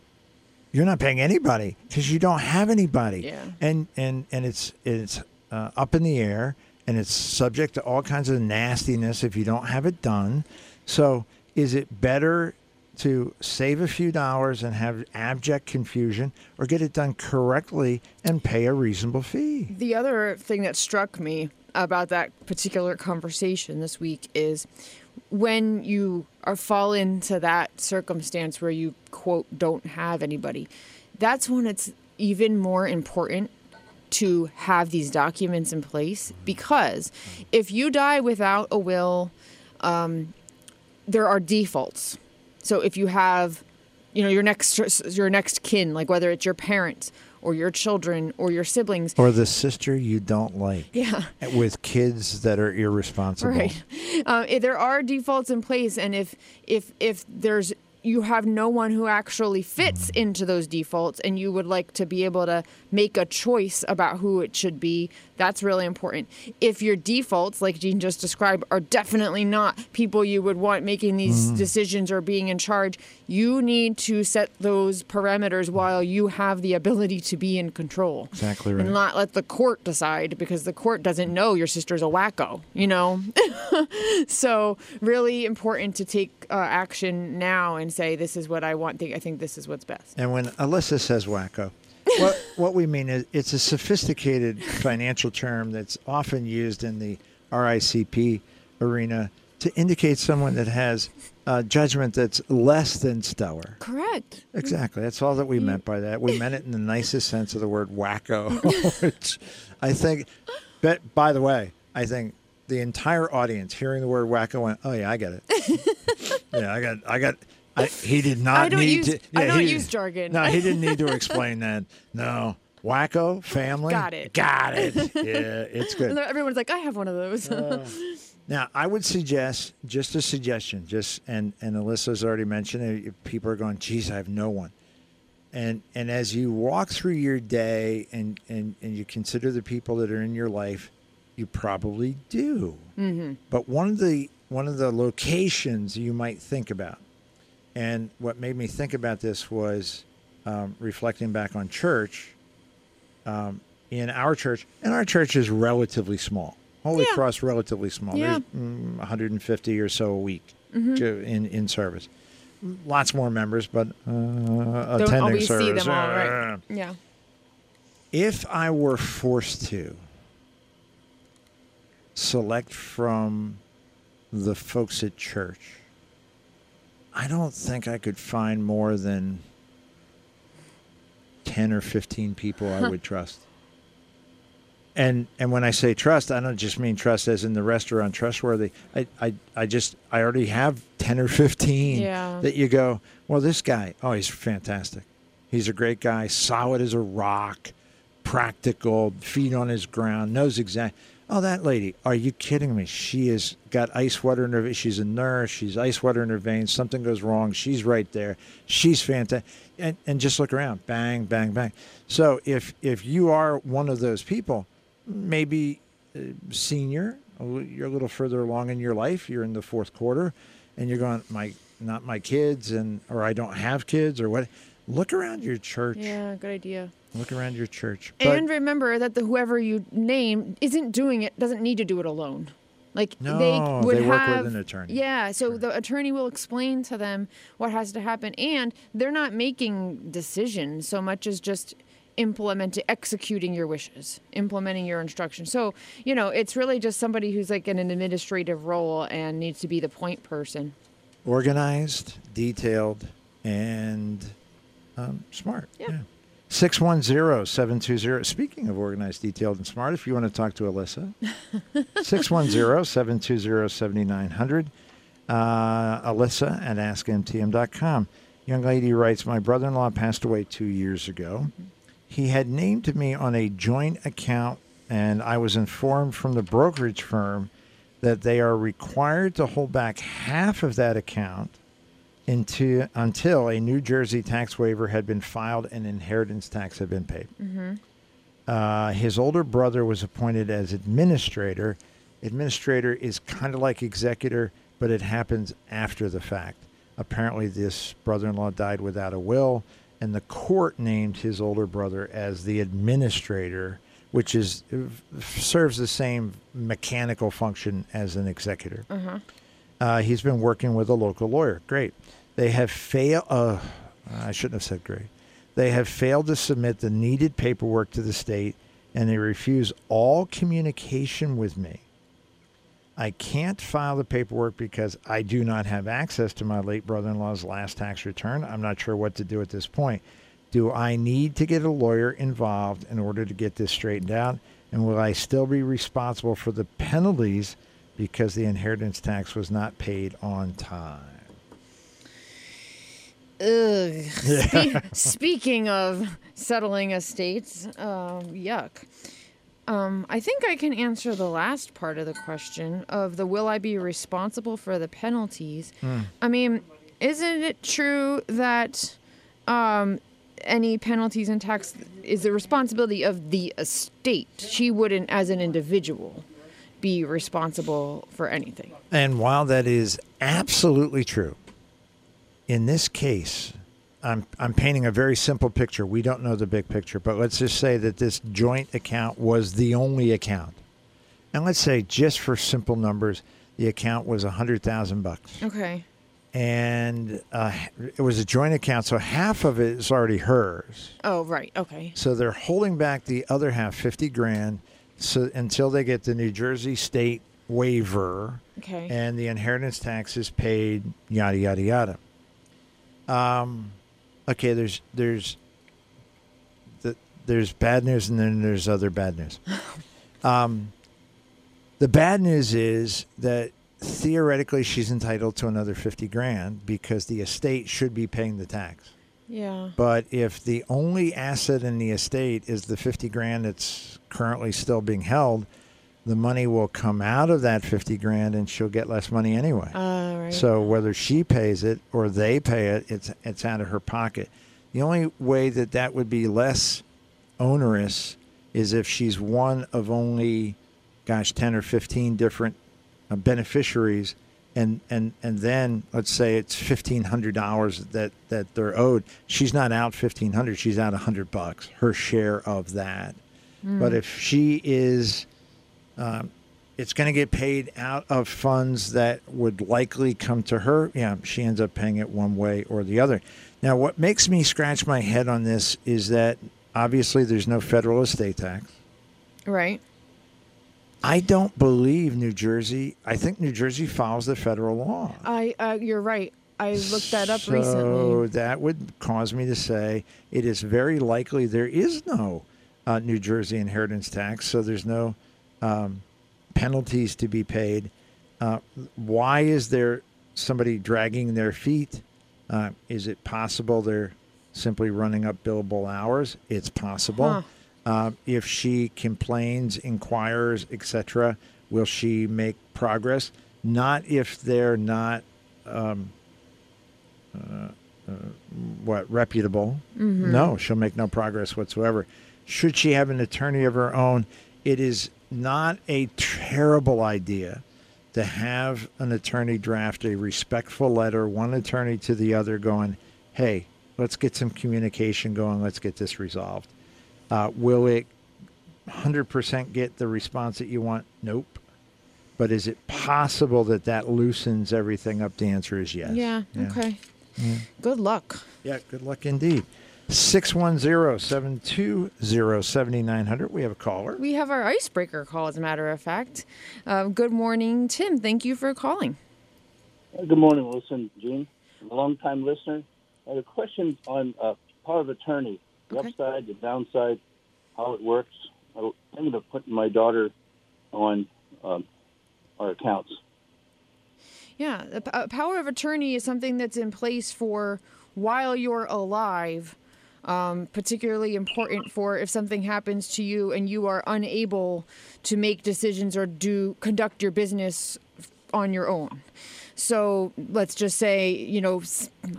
[SPEAKER 1] You're not paying anybody because you don't have anybody.
[SPEAKER 2] Yeah.
[SPEAKER 1] And and and it's it's uh, up in the air and it's subject to all kinds of nastiness if you don't have it done. So is it better to save a few dollars and have abject confusion or get it done correctly and pay a reasonable fee?
[SPEAKER 2] The other thing that struck me about that particular conversation this week is when you are fall into that circumstance where you quote don't have anybody that's when it's even more important to have these documents in place because if you die without a will um, there are defaults. So if you have you know your next your next kin like whether it's your parents or your children or your siblings
[SPEAKER 1] Or the sister you don't like
[SPEAKER 2] yeah
[SPEAKER 1] with kids that are irresponsible.
[SPEAKER 2] Right. Uh, there are defaults in place, and if if if there's you have no one who actually fits into those defaults, and you would like to be able to make a choice about who it should be, that's really important. If your defaults, like Gene just described, are definitely not people you would want making these decisions or being in charge, you need to set those parameters while you have the ability to be in control.
[SPEAKER 1] Exactly right.
[SPEAKER 2] And not let the court decide because the court doesn't know your sister's a wacko, you know? so, really important to take uh, action now and say, this is what I want. I think this is what's best.
[SPEAKER 1] And when Alyssa says wacko, what what we mean is it's a sophisticated financial term that's often used in the RICP arena to indicate someone that has uh, judgment that's less than stellar.
[SPEAKER 2] Correct.
[SPEAKER 1] Exactly. That's all that we meant by that. We meant it in the nicest sense of the word wacko, which I think, but by the way, I think the entire audience hearing the word wacko went, oh, yeah, I get it. yeah, I got, I got, I, he did not
[SPEAKER 2] I don't
[SPEAKER 1] need
[SPEAKER 2] use-
[SPEAKER 1] to.
[SPEAKER 2] I don't use jargon.
[SPEAKER 1] No, he didn't need to explain that. No. Wacko, family.
[SPEAKER 2] Got it.
[SPEAKER 1] Got it. Yeah, it's good.
[SPEAKER 2] And everyone's like, I have one of those.
[SPEAKER 1] Now, I would suggest, just a suggestion, just and and Alyssa's already mentioned it. People are going, "Geez, I have no one." And and as you walk through your day and and and you consider the people that are in your life, you probably do. Mm-hmm. But one of the one of the locations you might think about, and what made me think about this was um, reflecting back on church. Um, in our church, and our church is relatively small. Holy
[SPEAKER 2] Yeah.
[SPEAKER 1] Cross, relatively small.
[SPEAKER 2] Yeah.
[SPEAKER 1] There's mm, 150 or so a week to- in in service. Lots more members, but uh,
[SPEAKER 2] don't
[SPEAKER 1] attending
[SPEAKER 2] always see them all
[SPEAKER 1] uh.
[SPEAKER 2] Yeah.
[SPEAKER 1] If I were forced to select from the folks at church, I don't think I could find more than 10 or 15 people I would trust. And and when I say trust, I don't just mean trust as in the restaurant trustworthy. I, I, I just I already have 10 or 15
[SPEAKER 2] Yeah.
[SPEAKER 1] that you go, well, this guy, oh, he's fantastic. He's a great guy, solid as a rock, practical, feet on his ground, knows exact. Oh, that lady, are you kidding me? She has got ice water in her. She's a nurse. She's ice water in her veins. Something goes wrong. She's right there. She's fantastic. And, and just look around. Bang, bang, bang. So if if you are one of those people, maybe uh, senior, you're a little further along in your life. You're in the fourth quarter, and you're going, my not my kids, and or I don't have kids, or what. Look around your church.
[SPEAKER 2] Yeah, good idea.
[SPEAKER 1] Look around your church. But
[SPEAKER 2] and remember that the whoever you name isn't doing it, doesn't need to do it alone. Like
[SPEAKER 1] No,
[SPEAKER 2] they would
[SPEAKER 1] they work with
[SPEAKER 2] have,
[SPEAKER 1] an attorney.
[SPEAKER 2] Yeah, so the attorney will explain to them what has to happen, and they're not making decisions so much as just implementing, executing your wishes, implementing your instructions. So you know, it's really just somebody who's like in an administrative role and needs to be the point person.
[SPEAKER 1] organized, detailed, and um, smart.
[SPEAKER 2] Yeah.
[SPEAKER 1] 610 720. Speaking of organized, detailed, and smart, if you want to talk to Alyssa, 610 720 7900. Uh, Alyssa at askmtm.com. Young lady writes My brother in law passed away two years ago. He had named me on a joint account, and I was informed from the brokerage firm that they are required to hold back half of that account into, until a New Jersey tax waiver had been filed and inheritance tax had been paid. Uh, his older brother was appointed as administrator. Administrator is kind of like executor, but it happens after the fact. Apparently, this brother in law died without a will, and the court named his older brother as the administrator, which is serves the same mechanical function as an executor. Uh, he's been working with a local lawyer. Great. They have failed. Uh, I shouldn't have said great. They have failed to submit the needed paperwork to the state, and they refuse all communication with me. I can't file the paperwork because I do not have access to my late brother in law's last tax return. I'm not sure what to do at this point. Do I need to get a lawyer involved in order to get this straightened out? And will I still be responsible for the penalties because the inheritance tax was not paid on time?
[SPEAKER 2] Ugh. Spe- speaking of settling estates, um, yuck. Um, I think I can answer the last part of the question of the will I be responsible for the penalties. I mean, isn't it true that um, any penalties and tax is the responsibility of the estate? She wouldn't, as an individual, be responsible for anything.
[SPEAKER 1] And while that is absolutely true, in this case, I'm, I'm painting a very simple picture. We don't know the big picture, but let's just say that this joint account was the only account. And let's say, just for simple numbers, the account was a hundred thousand bucks,
[SPEAKER 2] Okay.
[SPEAKER 1] and uh, it was a joint account, so half of it is already hers.
[SPEAKER 2] Oh, right. Okay.
[SPEAKER 1] So they're holding back the other half, fifty grand, so until they get the New Jersey state waiver,
[SPEAKER 2] Okay.
[SPEAKER 1] and the inheritance tax is paid. Yada yada yada. Um, okay. There's there's the, there's bad news, and then there's other bad news. Um, the bad news is that theoretically she's entitled to another 50 grand because the estate should be paying the tax.
[SPEAKER 2] Yeah.
[SPEAKER 1] But if the only asset in the estate is the 50 grand that's currently still being held, the money will come out of that 50 grand and she'll get less money anyway.
[SPEAKER 2] Uh, right.
[SPEAKER 1] So whether she pays it or they pay it, it's it's out of her pocket. The only way that that would be less onerous is if she's one of only, gosh, ten or fifteen different uh, beneficiaries, and and and then let's say it's fifteen hundred dollars that that they're owed. She's not out fifteen hundred; she's out a hundred bucks, her share of that. But if she is um, it's going to get paid out of funds that would likely come to her. Yeah, she ends up paying it one way or the other. Now, what makes me scratch my head on this is that obviously there's no federal estate tax.
[SPEAKER 2] right.
[SPEAKER 1] I don't believe New Jersey. I think New Jersey follows the federal law.
[SPEAKER 2] I. Uh, you're right. I looked that up
[SPEAKER 1] so
[SPEAKER 2] recently.
[SPEAKER 1] that would cause me to say it is very likely there is no uh, New Jersey inheritance tax, so there's no um, penalties to be paid. Uh, why is there somebody dragging their feet? Uh, is it possible they're simply running up billable hours? It's possible.
[SPEAKER 2] Huh.
[SPEAKER 1] Uh, if she complains, inquires, etc., will she make progress? Not if they're not um, uh, uh, what reputable. Mm-hmm. No, she'll make no progress whatsoever. Should she have an attorney of her own, it is not a terrible idea to have an attorney draft a respectful letter, one attorney to the other, going, "Hey, let's get some communication going. Let's get this resolved." Uh, will it 100% get the response that you want? Nope. But is it possible that that loosens everything up? The answer is yes.
[SPEAKER 2] Yeah. Okay. Good luck.
[SPEAKER 1] Yeah, good luck indeed. 610 720 7900. We have a caller.
[SPEAKER 2] We have our icebreaker call, as a matter of fact. Uh, good morning, Tim. Thank you for calling.
[SPEAKER 4] Good morning, Wilson, Gene. I'm a long-time listener. I had a question on uh, power of attorney, the
[SPEAKER 2] Okay.
[SPEAKER 4] upside, the downside, how it works. I'm thinking of putting my daughter on um, our accounts.
[SPEAKER 2] Yeah, the p- uh, power of attorney is something that's in place for while you're alive. Um, particularly important for if something happens to you and you are unable to make decisions or do conduct your business on your own. So let's just say, you know,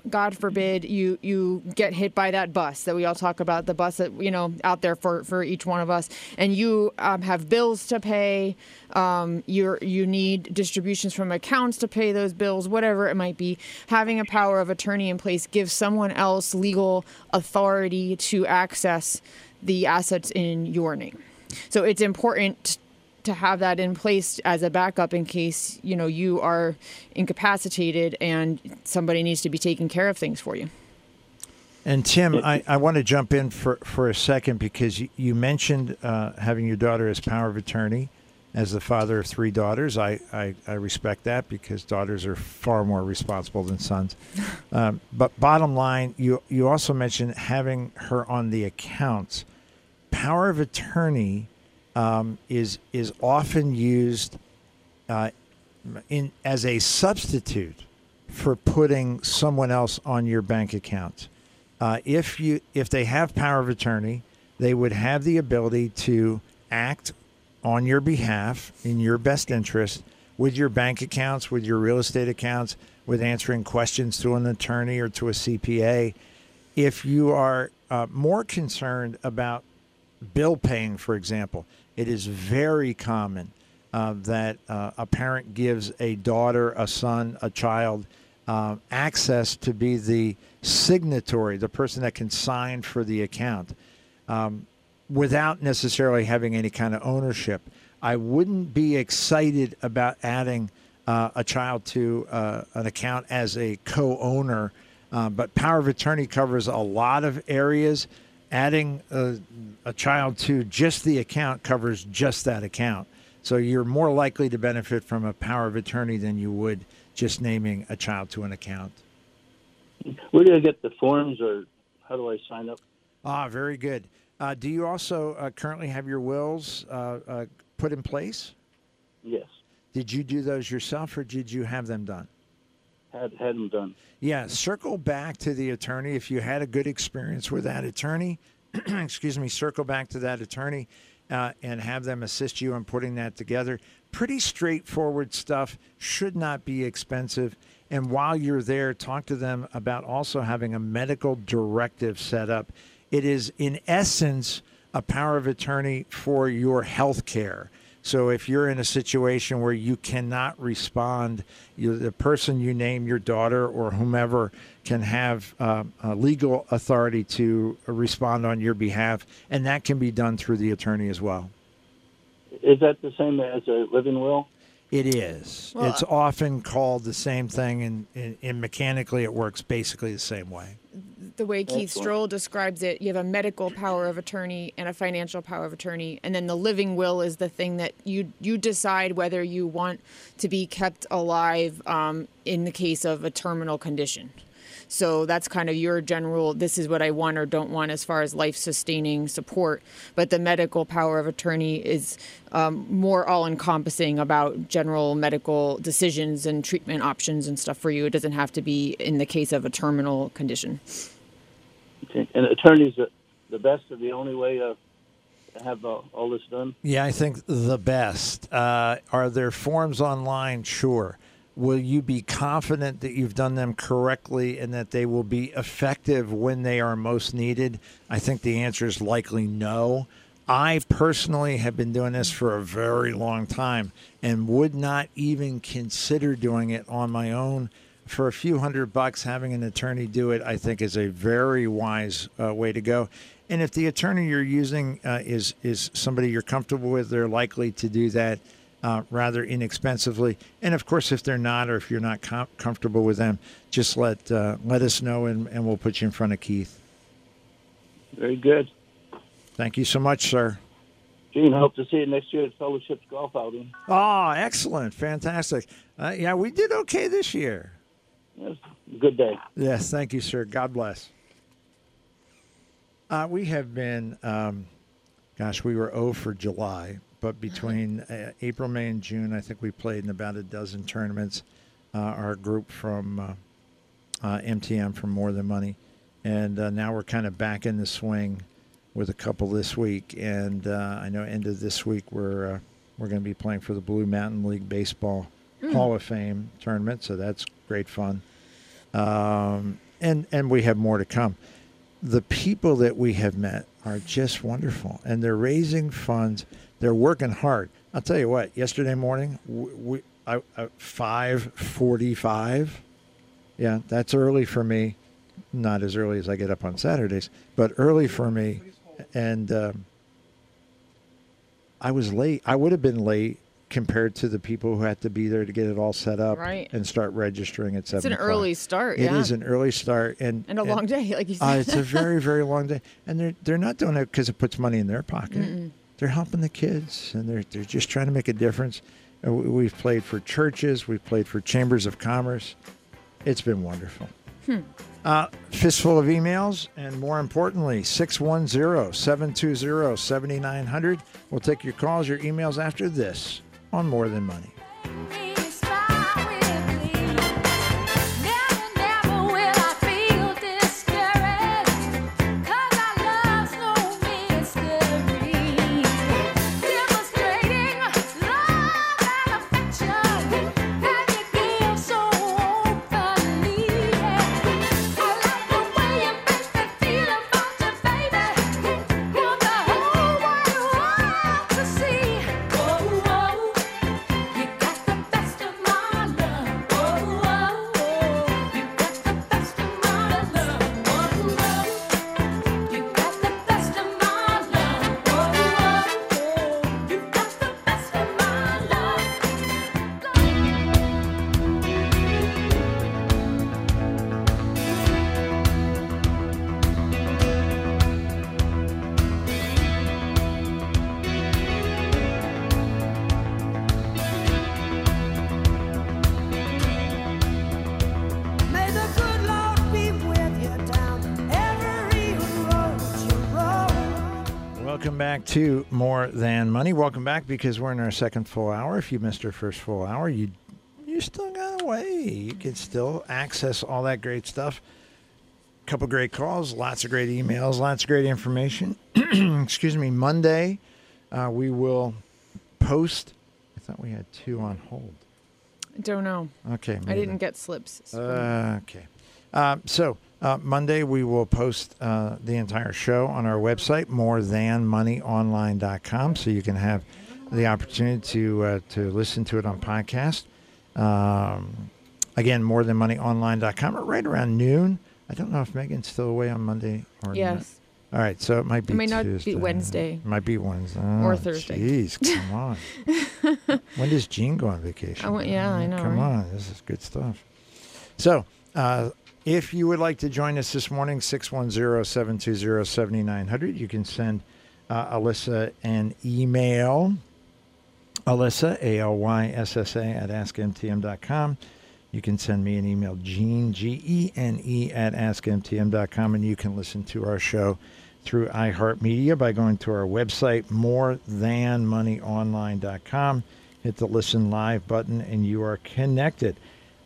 [SPEAKER 2] God forbid you you get hit by that bus that we all talk about, the bus that you know out there for for each one of us, and you um, have bills to pay, um, you you need distributions from accounts to pay those bills, whatever it might be. Having a power of attorney in place gives someone else legal authority to access the assets in your name. So it's important to have that in place as a backup in case you know you are incapacitated and somebody needs to be taking care of things for you.
[SPEAKER 1] And Tim, I, I want to jump in for, for a second because you, you mentioned uh, having your daughter as power of attorney. As the father of three daughters, I, I, I respect that because daughters are far more responsible than sons. um, but bottom line, you, you also mentioned having her on the accounts. Power of attorney um, is is often used uh, in as a substitute for putting someone else on your bank account. Uh, if you if they have power of attorney, they would have the ability to act on your behalf in your best interest with your bank accounts, with your real estate accounts, with answering questions to an attorney or to a CPA. If you are uh, more concerned about bill paying, for example, it is very common uh, that uh, a parent gives a daughter, a son, a child uh, access to be the signatory, the person that can sign for the account, um, without necessarily having any kind of ownership. I wouldn't be excited about adding uh, a child to uh, an account as a co-owner, uh, but power of attorney covers a lot of areas. Adding a, a child to just the account covers just that account. So you're more likely to benefit from a power of attorney than you would just naming a child to an account.
[SPEAKER 4] Where do I get the forms, or how do I sign up?
[SPEAKER 1] Ah, very good. Uh, do you also uh, currently have your wills uh, uh, put in place?
[SPEAKER 4] Yes,
[SPEAKER 1] Did you do those yourself or did you have them done?
[SPEAKER 4] Had had them done.
[SPEAKER 1] Yeah, circle back to the attorney if you had a good experience with that attorney. excuse me, circle back to that attorney uh, and have them assist you in putting that together. Pretty straightforward stuff, should not be expensive. And while you're there, talk to them about also having a medical directive set up. It is, in essence, a power of attorney for your health care. So if you're in a situation where you cannot respond, you, the person you name, your daughter or whomever, can have uh, a legal authority to respond on your behalf, and that can be done through the attorney as well.
[SPEAKER 4] Is that the same as a living will?
[SPEAKER 1] It is.
[SPEAKER 2] Well,
[SPEAKER 1] it's often called the same thing, and, and, and mechanically it works basically the same way.
[SPEAKER 2] The way Keith. Stroll describes it, you have a medical power of attorney and a financial power of attorney, and then the living will is the thing that you you decide whether you want to be kept alive um, in the case of a terminal condition. So that's kind of your general. This is what I want or don't want as far as life sustaining support. But the medical power of attorney is um, more all encompassing about general medical decisions and treatment options and stuff for you. It doesn't have to be in the case of a terminal condition.
[SPEAKER 4] Okay. And attorneys, the, the best or the only way to have uh, all this done?
[SPEAKER 1] Yeah, I think the best. Uh, are there forms online? Sure. Will you be confident that you've done them correctly and that they will be effective when they are most needed? I think the answer is likely no. I personally have been doing this for a very long time and would not even consider doing it on my own. For a few hundred bucks, having an attorney do it, I think, is a very wise uh, way to go. And if the attorney you're using uh, is is somebody you're comfortable with, they're likely to do that uh, rather inexpensively. And of course, if they're not, or if you're not com- comfortable with them, just let uh, let us know, and, and we'll put you in front of Keith.
[SPEAKER 4] Very good.
[SPEAKER 1] Thank you so much, sir.
[SPEAKER 4] Gene, hope to see you next year at Fellowship's golf outing.
[SPEAKER 1] Oh, excellent, fantastic. Uh, yeah, we did okay this year.
[SPEAKER 4] Yes, good day.
[SPEAKER 1] Yes, thank you, sir. God bless. Uh, we have been, um, gosh, we were 0 for July, but between uh, April, May, and June, I think we played in about a dozen tournaments. Uh, our group from uh, uh, MTM from More Than Money, and uh, now we're kind of back in the swing with a couple this week. And uh, I know end of this week we're uh, we're going to be playing for the Blue Mountain League Baseball Hall of Fame tournament, so that's great fun. Um, and and we have more to come. The people that we have met are just wonderful, and they're raising funds. They're working hard. I'll tell you what. Yesterday morning, we, we I, I, five forty-five. Yeah, that's early for me. Not as early as I get up on Saturdays, but early for me. And um, I was late. I would have been late compared to the people who had to be there to get it all set up
[SPEAKER 2] Right.
[SPEAKER 1] and start registering at seven.
[SPEAKER 2] It's an
[SPEAKER 1] o'clock.
[SPEAKER 2] early start,
[SPEAKER 1] It
[SPEAKER 2] yeah.
[SPEAKER 1] is an early start and
[SPEAKER 2] and a long day, like you said.
[SPEAKER 1] uh, it's a very very long day, and they're they're not doing it because it puts money in their pocket. They're helping the kids, and they're they're just trying to make a difference. We- We've played for churches, we've played for chambers of commerce. It's been wonderful. Uh, fistful of emails, and more importantly, 610 720 7900. We'll take your calls, your emails after this on More Than Money. To More Than Money. Welcome back because we're in our second full hour. If you missed our first full hour, you you still got a way. You can still access all that great stuff. A couple great calls, lots of great emails, lots of great information. Excuse me. Monday, uh, we will post. I thought we had two on hold.
[SPEAKER 2] Don't know.
[SPEAKER 1] Okay,
[SPEAKER 2] I didn't get slips. so-
[SPEAKER 1] Uh, okay. Uh, so uh, Monday we will post uh, the entire show on our website, morethanmoneyonline.com, so you can have the opportunity to uh, to listen to it on podcast. Um, again, morethanmoneyonline.com, right around noon. I don't know if Megan's still away on Monday or not.
[SPEAKER 2] yes.
[SPEAKER 1] All right, so it might be
[SPEAKER 2] It may not be
[SPEAKER 1] Tuesday.
[SPEAKER 2] Wednesday.
[SPEAKER 1] It might be Wednesday
[SPEAKER 2] Or
[SPEAKER 1] Oh,
[SPEAKER 2] Thursday.
[SPEAKER 1] Jeez, come on. when does Gene go on vacation?
[SPEAKER 2] I went- yeah, I know,
[SPEAKER 1] Come
[SPEAKER 2] right?
[SPEAKER 1] on, this is good stuff. So, uh, if you would like to join us this morning, 610-720-7900, you can send uh, Alyssa an email. Alyssa, A-L-Y-S-S-A, at askmtm.com. You can send me an email, Gene, G-E-N-E, at askmtm.com, and you can listen to our show through iHeartMedia by going to our website, morethanmoneyonline.com. Hit the listen live button, and you are connected.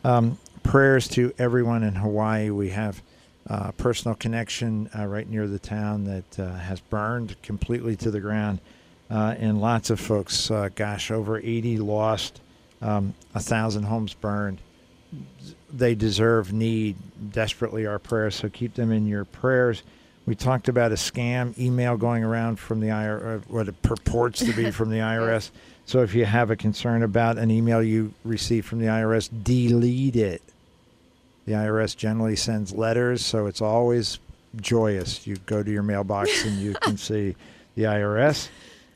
[SPEAKER 1] Um, prayers to everyone in Hawaii. We have a personal connection uh, right near the town that uh, has burned completely to the ground, uh, and lots of folks, uh, gosh, over 80 lost, um, a thousand homes burned they deserve, need desperately our prayers. So keep them in your prayers. We talked about a scam email going around from the IRS, what it purports to be from the IRS. So if you have a concern about an email you received from the IRS, delete it. The IRS generally sends letters, so it's always joyous. You go to your mailbox and you can see the IRS.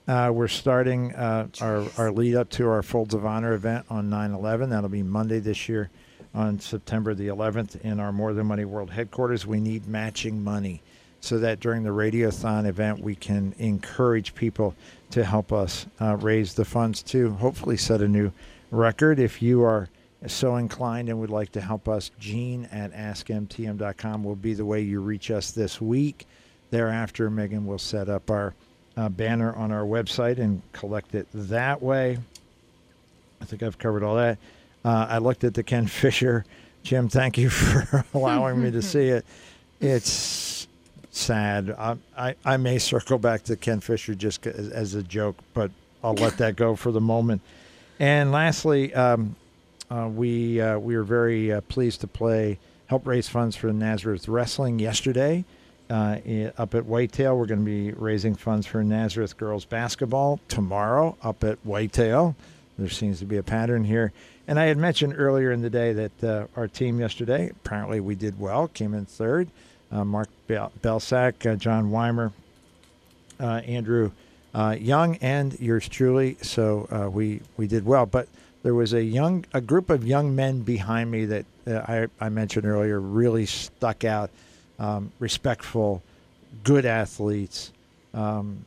[SPEAKER 1] Uh, we're starting uh, our, our lead up to our Folds of Honor event on 9 11. That'll be Monday this year on September the 11th in our More Than Money World headquarters. We need matching money so that during the Radiothon event, we can encourage people to help us uh, raise the funds to hopefully set a new record. If you are so inclined and would like to help us, Gene at askmtm.com will be the way you reach us this week. Thereafter, Megan will set up our uh, banner on our website and collect it that way. I think I've covered all that. Uh, I looked at the Ken Fisher. Jim, thank you for allowing me to see it. It's sad. I, I, I may circle back to Ken Fisher just as, as a joke, but I'll let that go for the moment. And lastly, um, we uh, we were very uh, pleased to play help raise funds for Nazareth Wrestling yesterday uh, up at Whitetail. We're going to be raising funds for Nazareth girls basketball tomorrow up at Whitetail. There seems to be a pattern here. And I had mentioned earlier in the day that uh, our team yesterday, apparently we did well, came in third. Uh, Mark Bel- Belsack, uh, John Weimer, uh, Andrew uh, Young, and yours truly. So uh, we we did well. But there was a young a group of young men behind me that uh, I, I mentioned earlier really stuck out. Um, respectful, good athletes, um,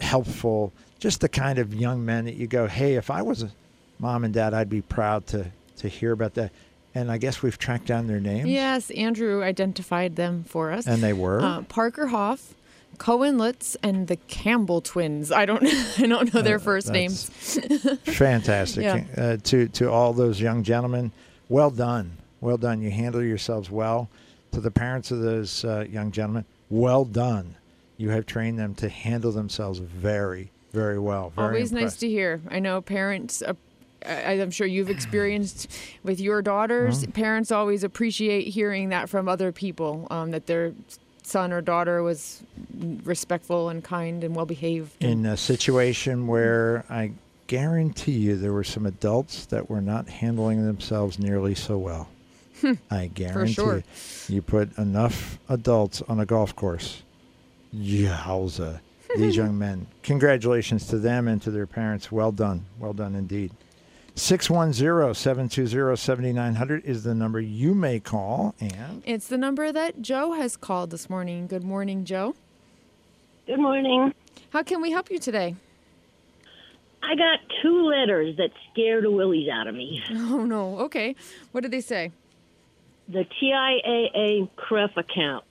[SPEAKER 1] helpful, just the kind of young men that you go, hey, if I was a mom and dad, I'd be proud to to hear about that. And I guess we've tracked down their names.
[SPEAKER 2] Yes, Andrew identified them for us.
[SPEAKER 1] And they were.
[SPEAKER 2] uh, Parker Hoff, Cohen Lutz, and the Campbell twins. I don't, I don't know their
[SPEAKER 1] Uh,
[SPEAKER 2] first names.
[SPEAKER 1] Fantastic.
[SPEAKER 2] Yeah.
[SPEAKER 1] Uh, to to all those young gentlemen, well done. Well done. You handle yourselves well. To the parents of those uh, young gentlemen, well done. You have trained them to handle themselves very, very well. Very
[SPEAKER 2] Always nice to hear. I know parents. Uh, I'm sure you've experienced with your daughters.
[SPEAKER 1] Mm-hmm.
[SPEAKER 2] Parents always appreciate hearing that from other people um, that their son or daughter was respectful and kind and well behaved.
[SPEAKER 1] in a situation where I guarantee you there were some adults that were not handling themselves nearly so well. I guarantee
[SPEAKER 2] sure.
[SPEAKER 1] you. You put enough adults on a golf course. Yowza. These young men. Congratulations to them and to their parents. Well done. Well done indeed. 610-720-7900 is the number you may call and
[SPEAKER 2] It's the number that Joe has called this morning. Good morning, Joe.
[SPEAKER 5] Good morning.
[SPEAKER 2] How can we help you today?
[SPEAKER 5] I got two letters that scared the willies out of me.
[SPEAKER 2] Oh no. Okay. What did they say?
[SPEAKER 5] The TIAA CREF account,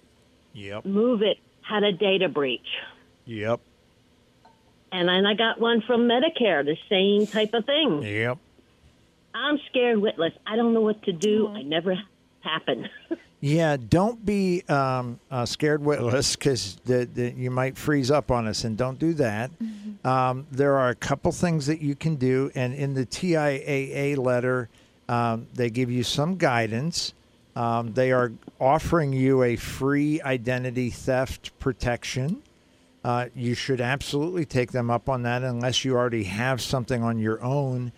[SPEAKER 1] Yep.
[SPEAKER 5] MOVEit, had a data breach.
[SPEAKER 1] Yep.
[SPEAKER 5] And then I got one from Medicare, the same type of thing.
[SPEAKER 1] Yep.
[SPEAKER 5] I'm scared witless. I don't know what to do. I never happen.
[SPEAKER 1] Yeah, don't be um, uh, scared witless because the, the, you might freeze up on us, and don't do that. Um, there are a couple things that you can do, and in the TIAA letter, um, they give you some guidance. Um, they are offering you a free identity theft protection. Uh, you should absolutely take them up on that unless you already have something on your own.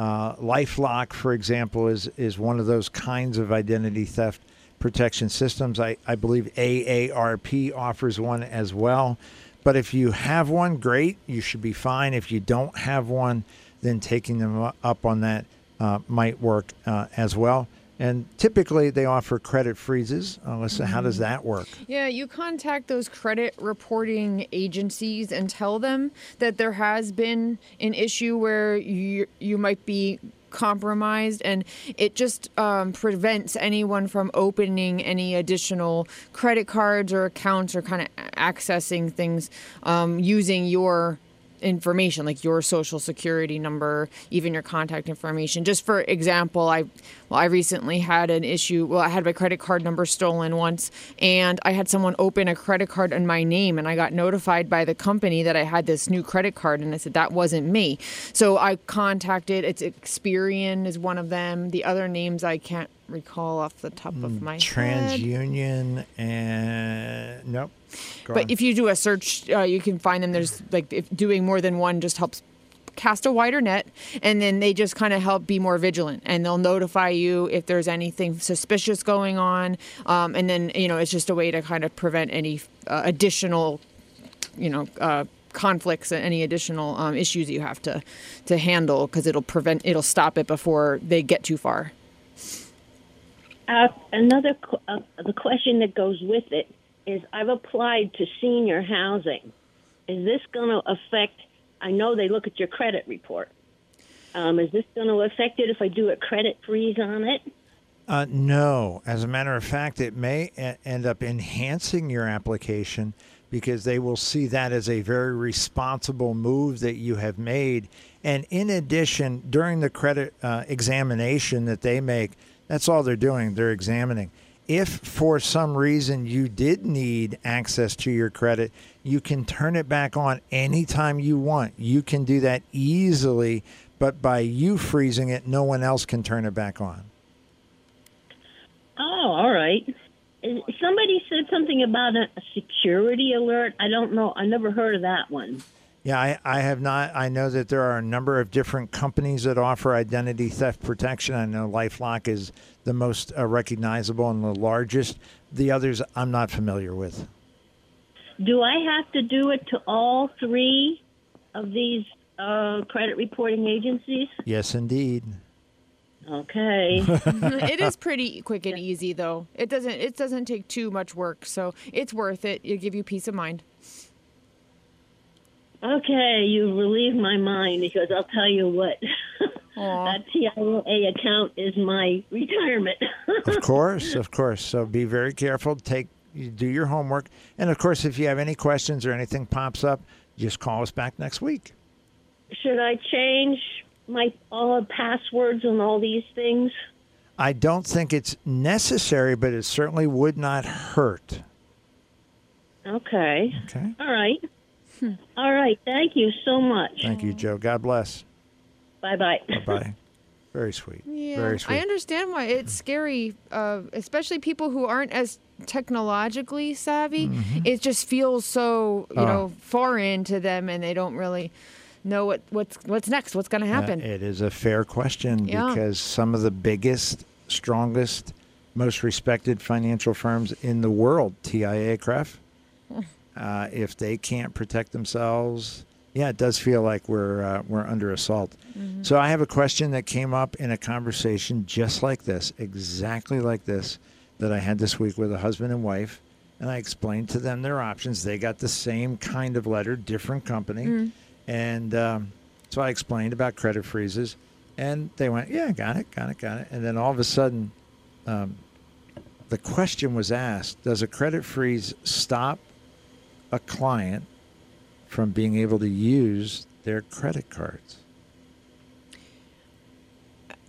[SPEAKER 1] Uh, LifeLock, for example, is is one of those kinds of identity theft protection systems. I, I believe AARP offers one as well. But if you have one, great, you should be fine. If you don't have one, then taking them up on that uh, might work uh, as well. And typically they offer credit freezes. Alyssa, how does that work?
[SPEAKER 2] Yeah, you contact those credit reporting agencies and tell them that there has been an issue where you you might be compromised and it just um, prevents anyone from opening any additional credit cards or accounts or kind of accessing things um, using your information like your social security number even your contact information. Just for example i well i recently had an issue well i had my credit card number stolen once and i had someone open a credit card in my name and i got notified by the company that i had this new credit card and i said that wasn't me. So i contacted it's experian is one of them. The other names i can't recall off the top of my head
[SPEAKER 1] TransUnion and nope. Go
[SPEAKER 2] but
[SPEAKER 1] on.
[SPEAKER 2] if you do a search, uh, you can find them. There's like if doing more than one just helps cast a wider net, and then they just kind of help be more vigilant, and they'll notify you if there's anything suspicious going on, um, and then you know it's just a way to kind of prevent any uh, additional, you know. Uh, conflicts and any additional um, issues you have to to handle because it'll prevent it'll stop it before they get too far
[SPEAKER 5] Uh, another uh, the question that goes with it is I've applied to senior housing. Is this going to affect? I know they look at your credit report. Um, is this going to affect it if I do a credit freeze on it?
[SPEAKER 1] Uh, no. As a matter of fact, it may e- end up enhancing your application because they will see that as a very responsible move that you have made. And in addition, during the credit uh, examination that they make, that's all they're doing. They're examining. If for some reason you did need access to your credit, you can turn it back on anytime you want. You can do that easily, but by you freezing it, no one else can turn it back on.
[SPEAKER 5] Oh, all right. Uh, somebody said something about a, a security alert. I don't know. I never heard of that one.
[SPEAKER 1] Yeah, I, I have not. I know that there are a number of different companies that offer identity theft protection. I know Lifelock is the most uh, recognizable and the largest. The others I'm not familiar with.
[SPEAKER 5] Do I have to do it to all three of these uh, credit reporting agencies?
[SPEAKER 1] Yes, indeed.
[SPEAKER 5] Okay.
[SPEAKER 2] it is pretty quick and easy though. It doesn't it doesn't take too much work, so it's worth it. It'll give you peace of mind.
[SPEAKER 5] Okay, you relieved my mind because I'll tell you what.
[SPEAKER 2] Aw.
[SPEAKER 5] that TIAA account is my retirement.
[SPEAKER 1] Of course, of course. So be very careful. Take do your homework, and of course, if you have any questions or anything pops up, just call us back next week.
[SPEAKER 5] Should I change my all passwords and all these things?
[SPEAKER 1] I don't think it's necessary, but it certainly would not hurt.
[SPEAKER 5] Okay.
[SPEAKER 1] Okay.
[SPEAKER 5] All right. All right. Thank you so much.
[SPEAKER 1] Thank you, Joe. God bless.
[SPEAKER 5] Bye bye.
[SPEAKER 1] Bye bye. Very sweet.
[SPEAKER 2] Yeah,
[SPEAKER 1] Very sweet.
[SPEAKER 2] I understand why it's scary, uh, especially people who aren't as technologically savvy. It just feels so you
[SPEAKER 1] Oh.
[SPEAKER 2] know foreign to them, and they don't really know what what's what's next, what's going to
[SPEAKER 1] Uh,
[SPEAKER 2] happen.
[SPEAKER 1] it is a fair question
[SPEAKER 2] Yeah.
[SPEAKER 1] because some of the biggest, strongest, most respected financial firms in the world, TIAA, CREF, uh, if they can't protect themselves, yeah, it does feel like we're uh, we're under assault. So I have a question that came up in a conversation just like this, exactly like this, that I had this week with a husband and wife, and I explained to them their options. They got the same kind of letter, different company, and um, so I explained about credit freezes, and they went, "Yeah, got it, got it, got it." And then all of a sudden, um, the question was asked: Does a credit freeze stop a client from being able to use their credit cards.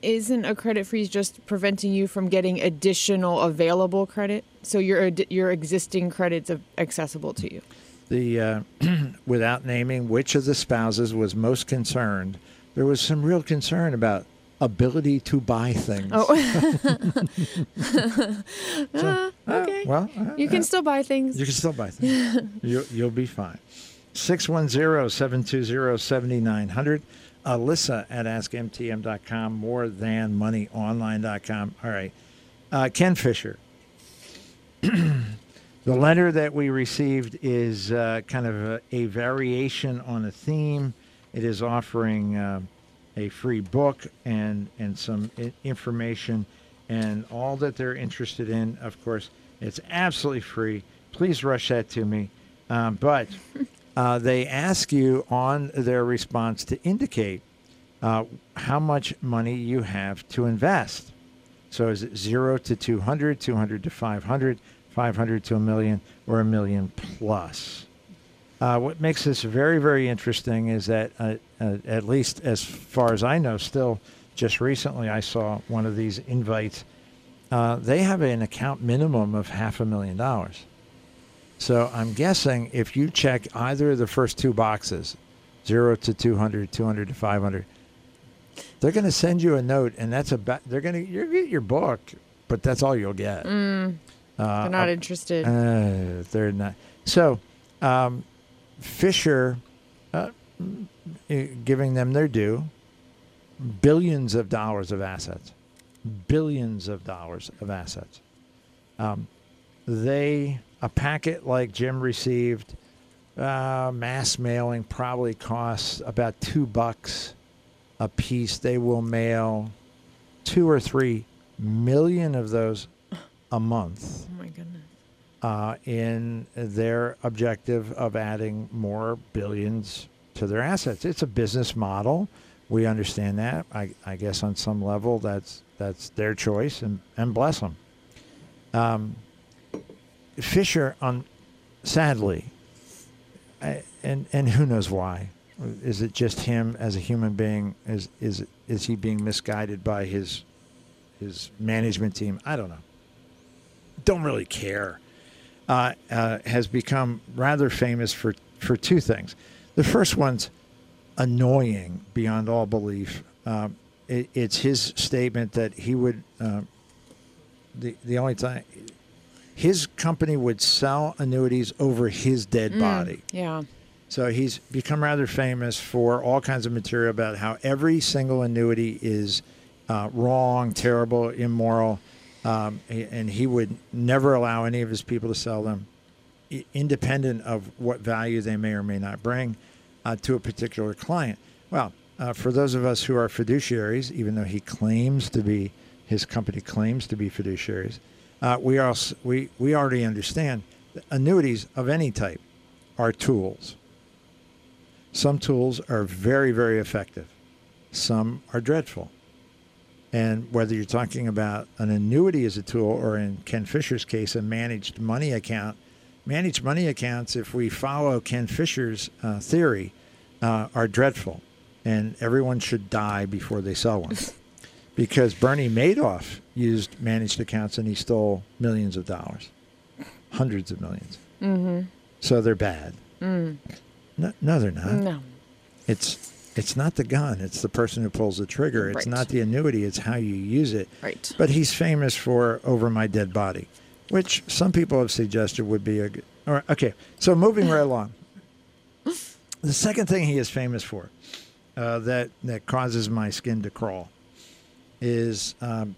[SPEAKER 2] Isn't a credit freeze just preventing you from getting additional available credit? So your your existing credits are accessible to you.
[SPEAKER 1] The uh, without naming which of the spouses was most concerned, there was some real concern about ability to buy things.
[SPEAKER 2] Oh,
[SPEAKER 1] So,
[SPEAKER 2] Ah,
[SPEAKER 1] uh,
[SPEAKER 2] okay.
[SPEAKER 1] well, uh,
[SPEAKER 2] you can still buy things.
[SPEAKER 1] You can still buy things. you'll, you'll be fine. 610-720-7900. Alyssa at AskMTM.com. More than moneyonline.com. All right. Uh, Ken Fisher. the letter that we received is uh, kind of a, a variation on a theme. It is offering uh, a free book and and some information and all that they're interested in. Of course, it's absolutely free. Please rush that to me. Um, but uh, they ask you on their response to indicate uh, how much money you have to invest. So is it zero to 200, 200 to 500, 500 to a million, or a million plus? Uh, what makes this very, very interesting is that, uh, uh, at least as far as I know, still just recently I saw one of these invites. Uh, they have an account minimum of half a million dollars. So I'm guessing if you check either of the first two boxes, zero to 200, 200 to 500, they're going to send you a note, and that's about. They're going to you get your book, but that's all you'll get.
[SPEAKER 2] Mm,
[SPEAKER 1] Uh,
[SPEAKER 2] they're not interested.
[SPEAKER 1] uh, they're not. So, um, Fisher, uh, eh, giving them their due, billions of dollars of assets, billions of dollars of assets. Um, they a packet like Jim received, uh, mass mailing probably costs about two bucks a piece. They will mail two or three million of those a month
[SPEAKER 2] oh my goodness.
[SPEAKER 1] Uh, in their objective of adding more billions to their assets. It's a business model. We understand that. I, I guess on some level that's that's their choice, and, and bless them. Um, Fisher, on sadly, I, and and who knows why? Is it just him as a human being? Is is is he being misguided by his his management team? I don't know. Don't really care uh, uh, has become rather famous for, for two things. The first one's annoying beyond all belief. Um, it, it's his statement that he would, uh, the, the only time, his company would sell annuities over his dead body.
[SPEAKER 2] Yeah.
[SPEAKER 1] So he's become rather famous for all kinds of material about how every single annuity is uh, wrong, terrible, immoral, um, and he would never allow any of his people to sell them, independent of what value they may or may not bring uh, to a particular client. Well, uh, for those of us who are fiduciaries, even though he claims to be, his company claims to be fiduciaries, uh, we also we we already understand annuities of any type are tools. Some tools are very, very effective. Some are dreadful. And whether you're talking about an annuity as a tool or in Ken Fisher's case, a managed money account, managed money accounts, if we follow Ken Fisher's uh, theory, uh, are dreadful. And everyone should die before they sell one. because Bernie Madoff used managed accounts and he stole millions of dollars, hundreds of 1000000s
[SPEAKER 2] Mm-hmm.
[SPEAKER 1] So they're bad.
[SPEAKER 2] Mm.
[SPEAKER 1] No, no, they're not.
[SPEAKER 2] No.
[SPEAKER 1] It's it's not the gun. It's the person who pulls the trigger. It's
[SPEAKER 2] Right.
[SPEAKER 1] not the annuity. It's how you use it.
[SPEAKER 2] Right.
[SPEAKER 1] But he's famous for "Over My Dead Body," which some people have suggested would be a good. All right, okay, so moving right along. The second thing he is famous for, uh, that that causes my skin to crawl, is um,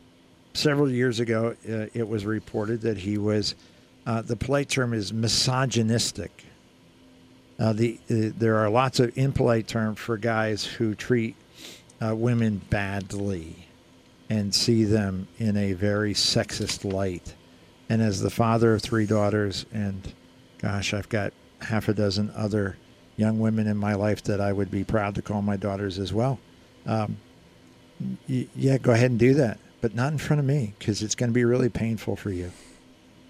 [SPEAKER 1] several years ago uh, it was reported that he was. Uh, the polite term is misogynistic. Uh, the uh, there are lots of impolite terms for guys who treat uh, women badly and see them in a very sexist light. And as the father of three daughters, and gosh, I've got half a dozen other young women in my life that I would be proud to call my daughters as well. Um, y- yeah, go ahead and do that, but not in front of me because it's going to be really painful for you.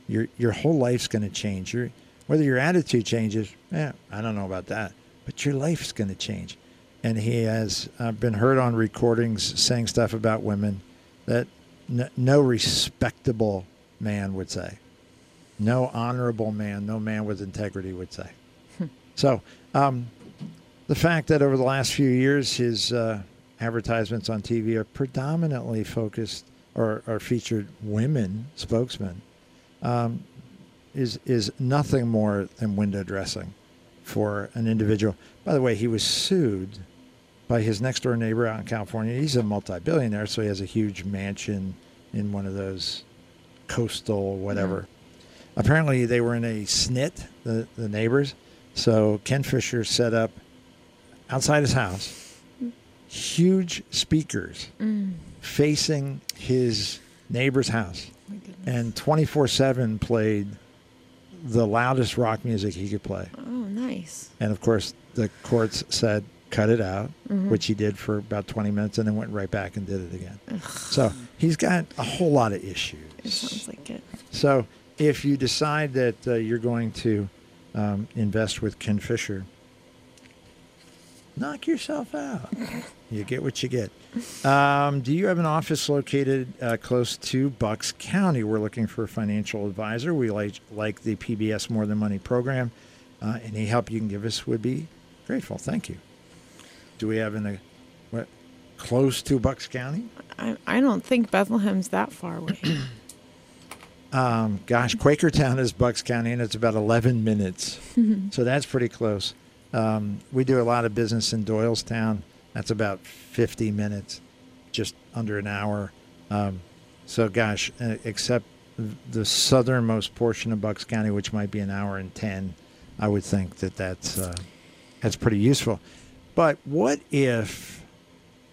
[SPEAKER 1] Your your whole life's going to change. Your whether your attitude changes, yeah, I don't know about that. but your life's going to change. And he has uh, been heard on recordings saying stuff about women that n- no respectable man would say, no honorable man, no man with integrity would say. so, um, the fact that over the last few years his uh, advertisements on TV are predominantly focused or, or featured women spokesmen um, is is nothing more than window dressing for an individual. By the way, he was sued by his next door neighbor out in California. He's a multi-billionaire, so he has a huge mansion in one of those coastal whatever. Apparently, they were in a snit, the, the neighbors. So Ken Fisher set up outside his house huge speakers mm. facing his neighbor's house and 24-7 played the loudest rock music he could play
[SPEAKER 2] Oh, nice.
[SPEAKER 1] and of course the courts said cut it out which he did for about 20 minutes and then went right back and did it again so he's got a whole lot of issues
[SPEAKER 2] It sounds like it.
[SPEAKER 1] so if you decide that uh, you're going to um, invest with Ken Fisher, knock yourself out. you get what you get. Um, do you have an office located uh, close to Bucks County? We're looking for a financial advisor. We like, like the PBS More Than Money program. Uh, any help you can give us would be grateful. Thank you. Do we have in a what close to Bucks County?
[SPEAKER 2] I, I don't think Bethlehem's that far away.
[SPEAKER 1] Um, gosh, Quakertown is Bucks County, and it's about 11 minutes. so that's pretty close. Um, we do a lot of business in Doylestown. That's about 50 minutes, just under an hour. Um, so, gosh, uh, except the southernmost portion of Bucks County, which might be an hour and 10, I would think that that's, uh, that's pretty useful. But what if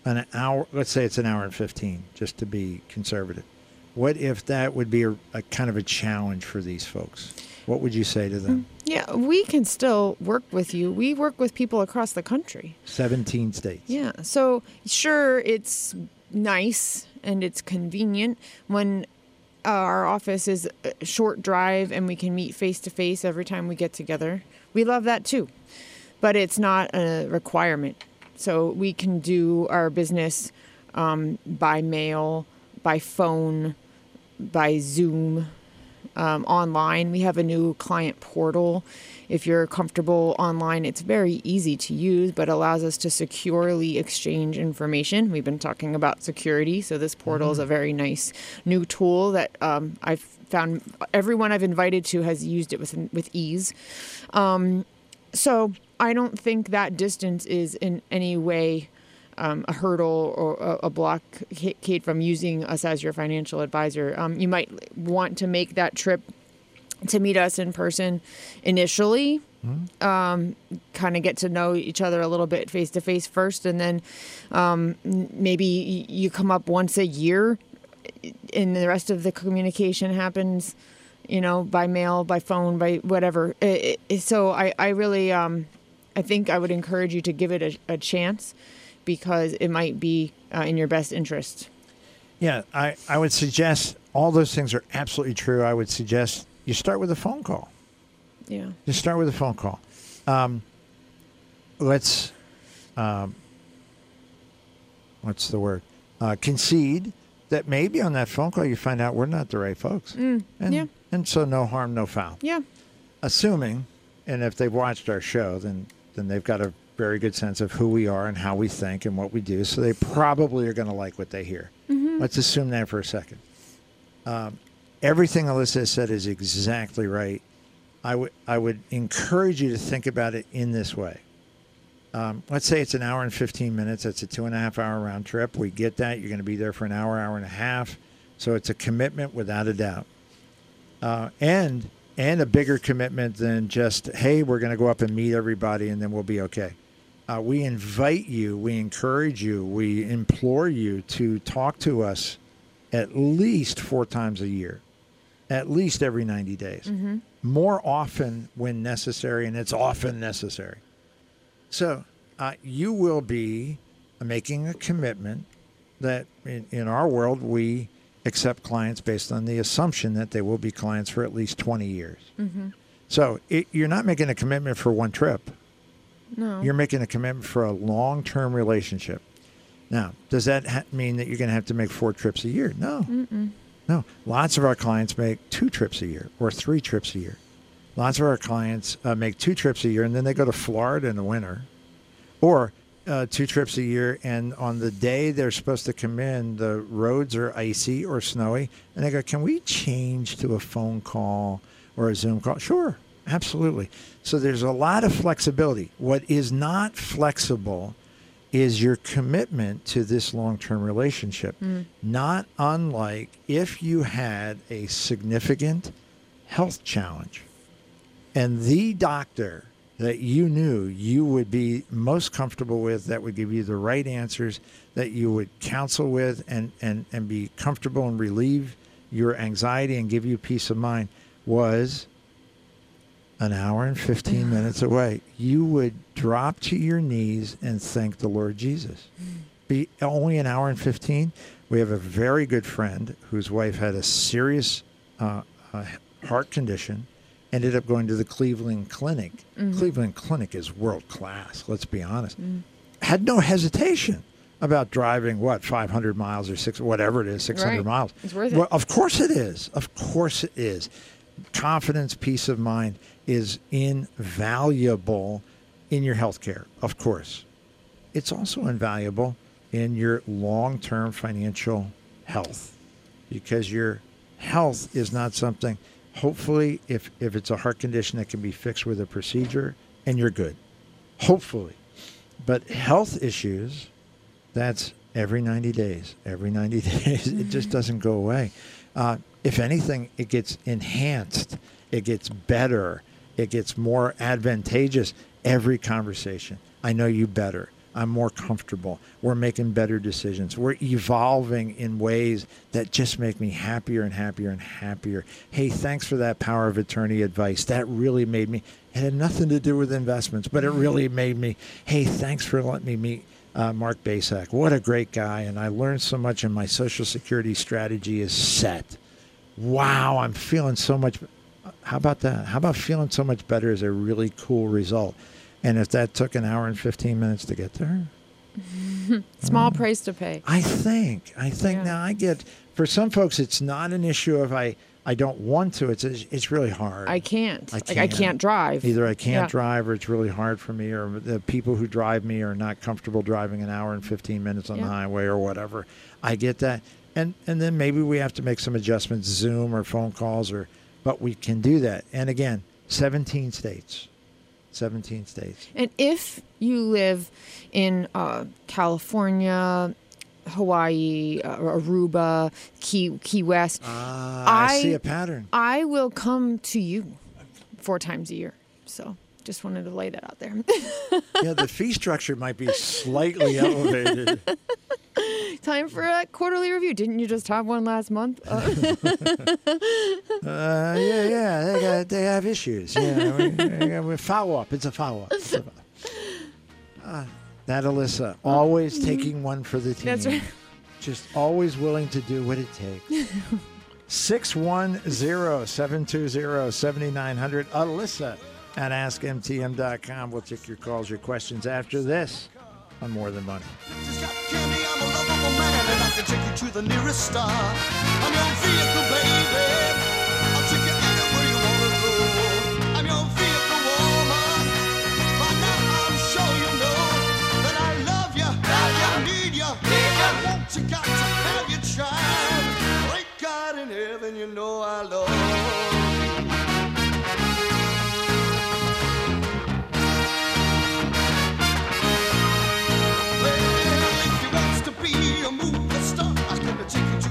[SPEAKER 1] an hour, let's say it's an hour and 15, just to be conservative. What if that would be a, a kind of a challenge for these folks? What would you say to them?
[SPEAKER 2] Yeah, we can still work with you. We work with people across the country.
[SPEAKER 1] 17 states.
[SPEAKER 2] Yeah. So sure, it's nice and it's convenient when uh, our office is a short drive and we can meet face to face every time we get together. We love that too, but it's not a requirement. So we can do our business um, by mail, by phone, by Zoom, um, online. We have a new client portal. If you're comfortable online, it's very easy to use, but allows us to securely exchange information. We've been talking about security, so this portal is a very nice new tool that um, I've found everyone I've invited to has used it with with ease. Um, so I don't think that distance is in any way um, a hurdle or a, a blockade from using us as your financial advisor. Um, you might want to make that trip to meet us in person initially. Um, kind of get to know each other a little bit face to face first, and then um, maybe you come up once a year, and the rest of the communication happens, you know, by mail, by phone, by whatever. I- I- so I, I really, um, I think I would encourage you to give it a, a chance because it might be uh, in your best interest.
[SPEAKER 1] Yeah, I, I would suggest all those things are absolutely true. I would suggest you start with a phone call.
[SPEAKER 2] Yeah.
[SPEAKER 1] Just start with a phone call. Um, let's, um, what's the word? Uh, concede that maybe on that phone call you find out we're not the right folks. and,
[SPEAKER 2] yeah.
[SPEAKER 1] And so no harm, no foul.
[SPEAKER 2] Yeah.
[SPEAKER 1] Assuming, and if they've watched our show, then then they've got a very good sense of who we are and how we think and what we do. So they probably are going to like what they hear. Let's assume that for a second. Um, everything Alyssa has said is exactly right. I would I would encourage you to think about it in this way. Um, let's say it's an hour and 15 minutes. That's a two and a half hour round trip. We get that. You're going to be there for an hour, hour and a half. So it's a commitment without a doubt. Uh, and and a bigger commitment than just hey we're going to go up and meet everybody and then we'll be okay uh, we invite you we encourage you we implore you to talk to us at least four times a year at least every 90 days more often when necessary and it's often necessary so uh, you will be making a commitment that in, in our world we accept clients based on the assumption that they will be clients for at least 20 years. So it, you're not making a commitment for one trip.
[SPEAKER 2] No.
[SPEAKER 1] You're making a commitment for a long term relationship. Now, does that ha- mean that you're going to have to make four trips a year? No. No. Lots of our clients make two trips a year or three trips a year. Lots of our clients uh, make two trips a year and then they go to Florida in the winter or uh, two trips a year. And on the day they're supposed to come in, the roads are icy or snowy. And they go, Can we change to a phone call or a Zoom call? Sure, absolutely. So there's a lot of flexibility. What is not flexible is your commitment to this long term relationship. Mm. Not unlike if you had a significant health challenge and the doctor that you knew you would be most comfortable with, that would give you the right answers, that you would counsel with and, and, and be comfortable and relieve your anxiety and give you peace of mind was an hour and 15 minutes away. You would drop to your knees and thank the Lord Jesus. Be only an hour and 15. We have a very good friend whose wife had a serious uh, uh, heart condition, ended up going to the Cleveland Clinic. Cleveland Clinic is world class, let's be honest. Had no hesitation about driving, what, 500 miles or six, whatever it is, 600
[SPEAKER 2] Right.
[SPEAKER 1] miles.
[SPEAKER 2] It's worth it.
[SPEAKER 1] Well, of course it is. Of course it is. Confidence, peace of mind is invaluable in your health care, of course. It's also invaluable in your long term financial health because your health is not something, hopefully, if, if it's a heart condition that can be fixed with a procedure and you're good. Hopefully. But health issues, that's every 90 days. Every 90 days, it just doesn't go away. Uh, if anything, it gets enhanced, it gets better, it gets more advantageous every conversation. I know you better. I'm more comfortable. We're making better decisions. We're evolving in ways that just make me happier and happier and happier. Hey, thanks for that power of attorney advice. That really made me, it had nothing to do with investments, but it really made me, hey, thanks for letting me meet uh, Mark Basak. What a great guy. And I learned so much, and my Social Security strategy is set. Wow, I'm feeling so much. How about that? How about feeling so much better is a really cool result? And if that took an hour and 15 minutes to get there,
[SPEAKER 2] Small mm. price to pay.
[SPEAKER 1] I think. I think
[SPEAKER 2] Yeah.
[SPEAKER 1] now I get, for some folks, it's not an issue if I, I don't want to. It's, it's really hard.
[SPEAKER 2] I can't.
[SPEAKER 1] I
[SPEAKER 2] Like I
[SPEAKER 1] can't.
[SPEAKER 2] can't drive.
[SPEAKER 1] Either I can't
[SPEAKER 2] Yeah.
[SPEAKER 1] drive or it's really hard for me, or the people who drive me are not comfortable driving an hour and 15 minutes on the highway or whatever. I get that. And, and then maybe we have to make some adjustments, Zoom or phone calls, or but we can do that. And again, 17 states. 17 states.
[SPEAKER 2] And if you live in uh, California, Hawaii, uh, Aruba, Key Key West,
[SPEAKER 1] Ah, I,
[SPEAKER 2] I-
[SPEAKER 1] see a pattern.
[SPEAKER 2] I will come to you four times a year. So just wanted to lay that out there.
[SPEAKER 1] yeah, the fee structure might be slightly elevated.
[SPEAKER 2] Time for a quarterly review. Didn't you just have one last month? Uh,
[SPEAKER 1] yeah, yeah, they got they have issues. Yeah, we, we, follow up. It's a follow up. Uh, that Alyssa, always taking one for the team.
[SPEAKER 2] That's right.
[SPEAKER 1] Just always willing to do what it takes. 610-720-7900. Alyssa at AskMTM.com. We'll take your calls, your questions after this on More Than Money.
[SPEAKER 6] Just got candy, I'm a lovable man, and I can take you to the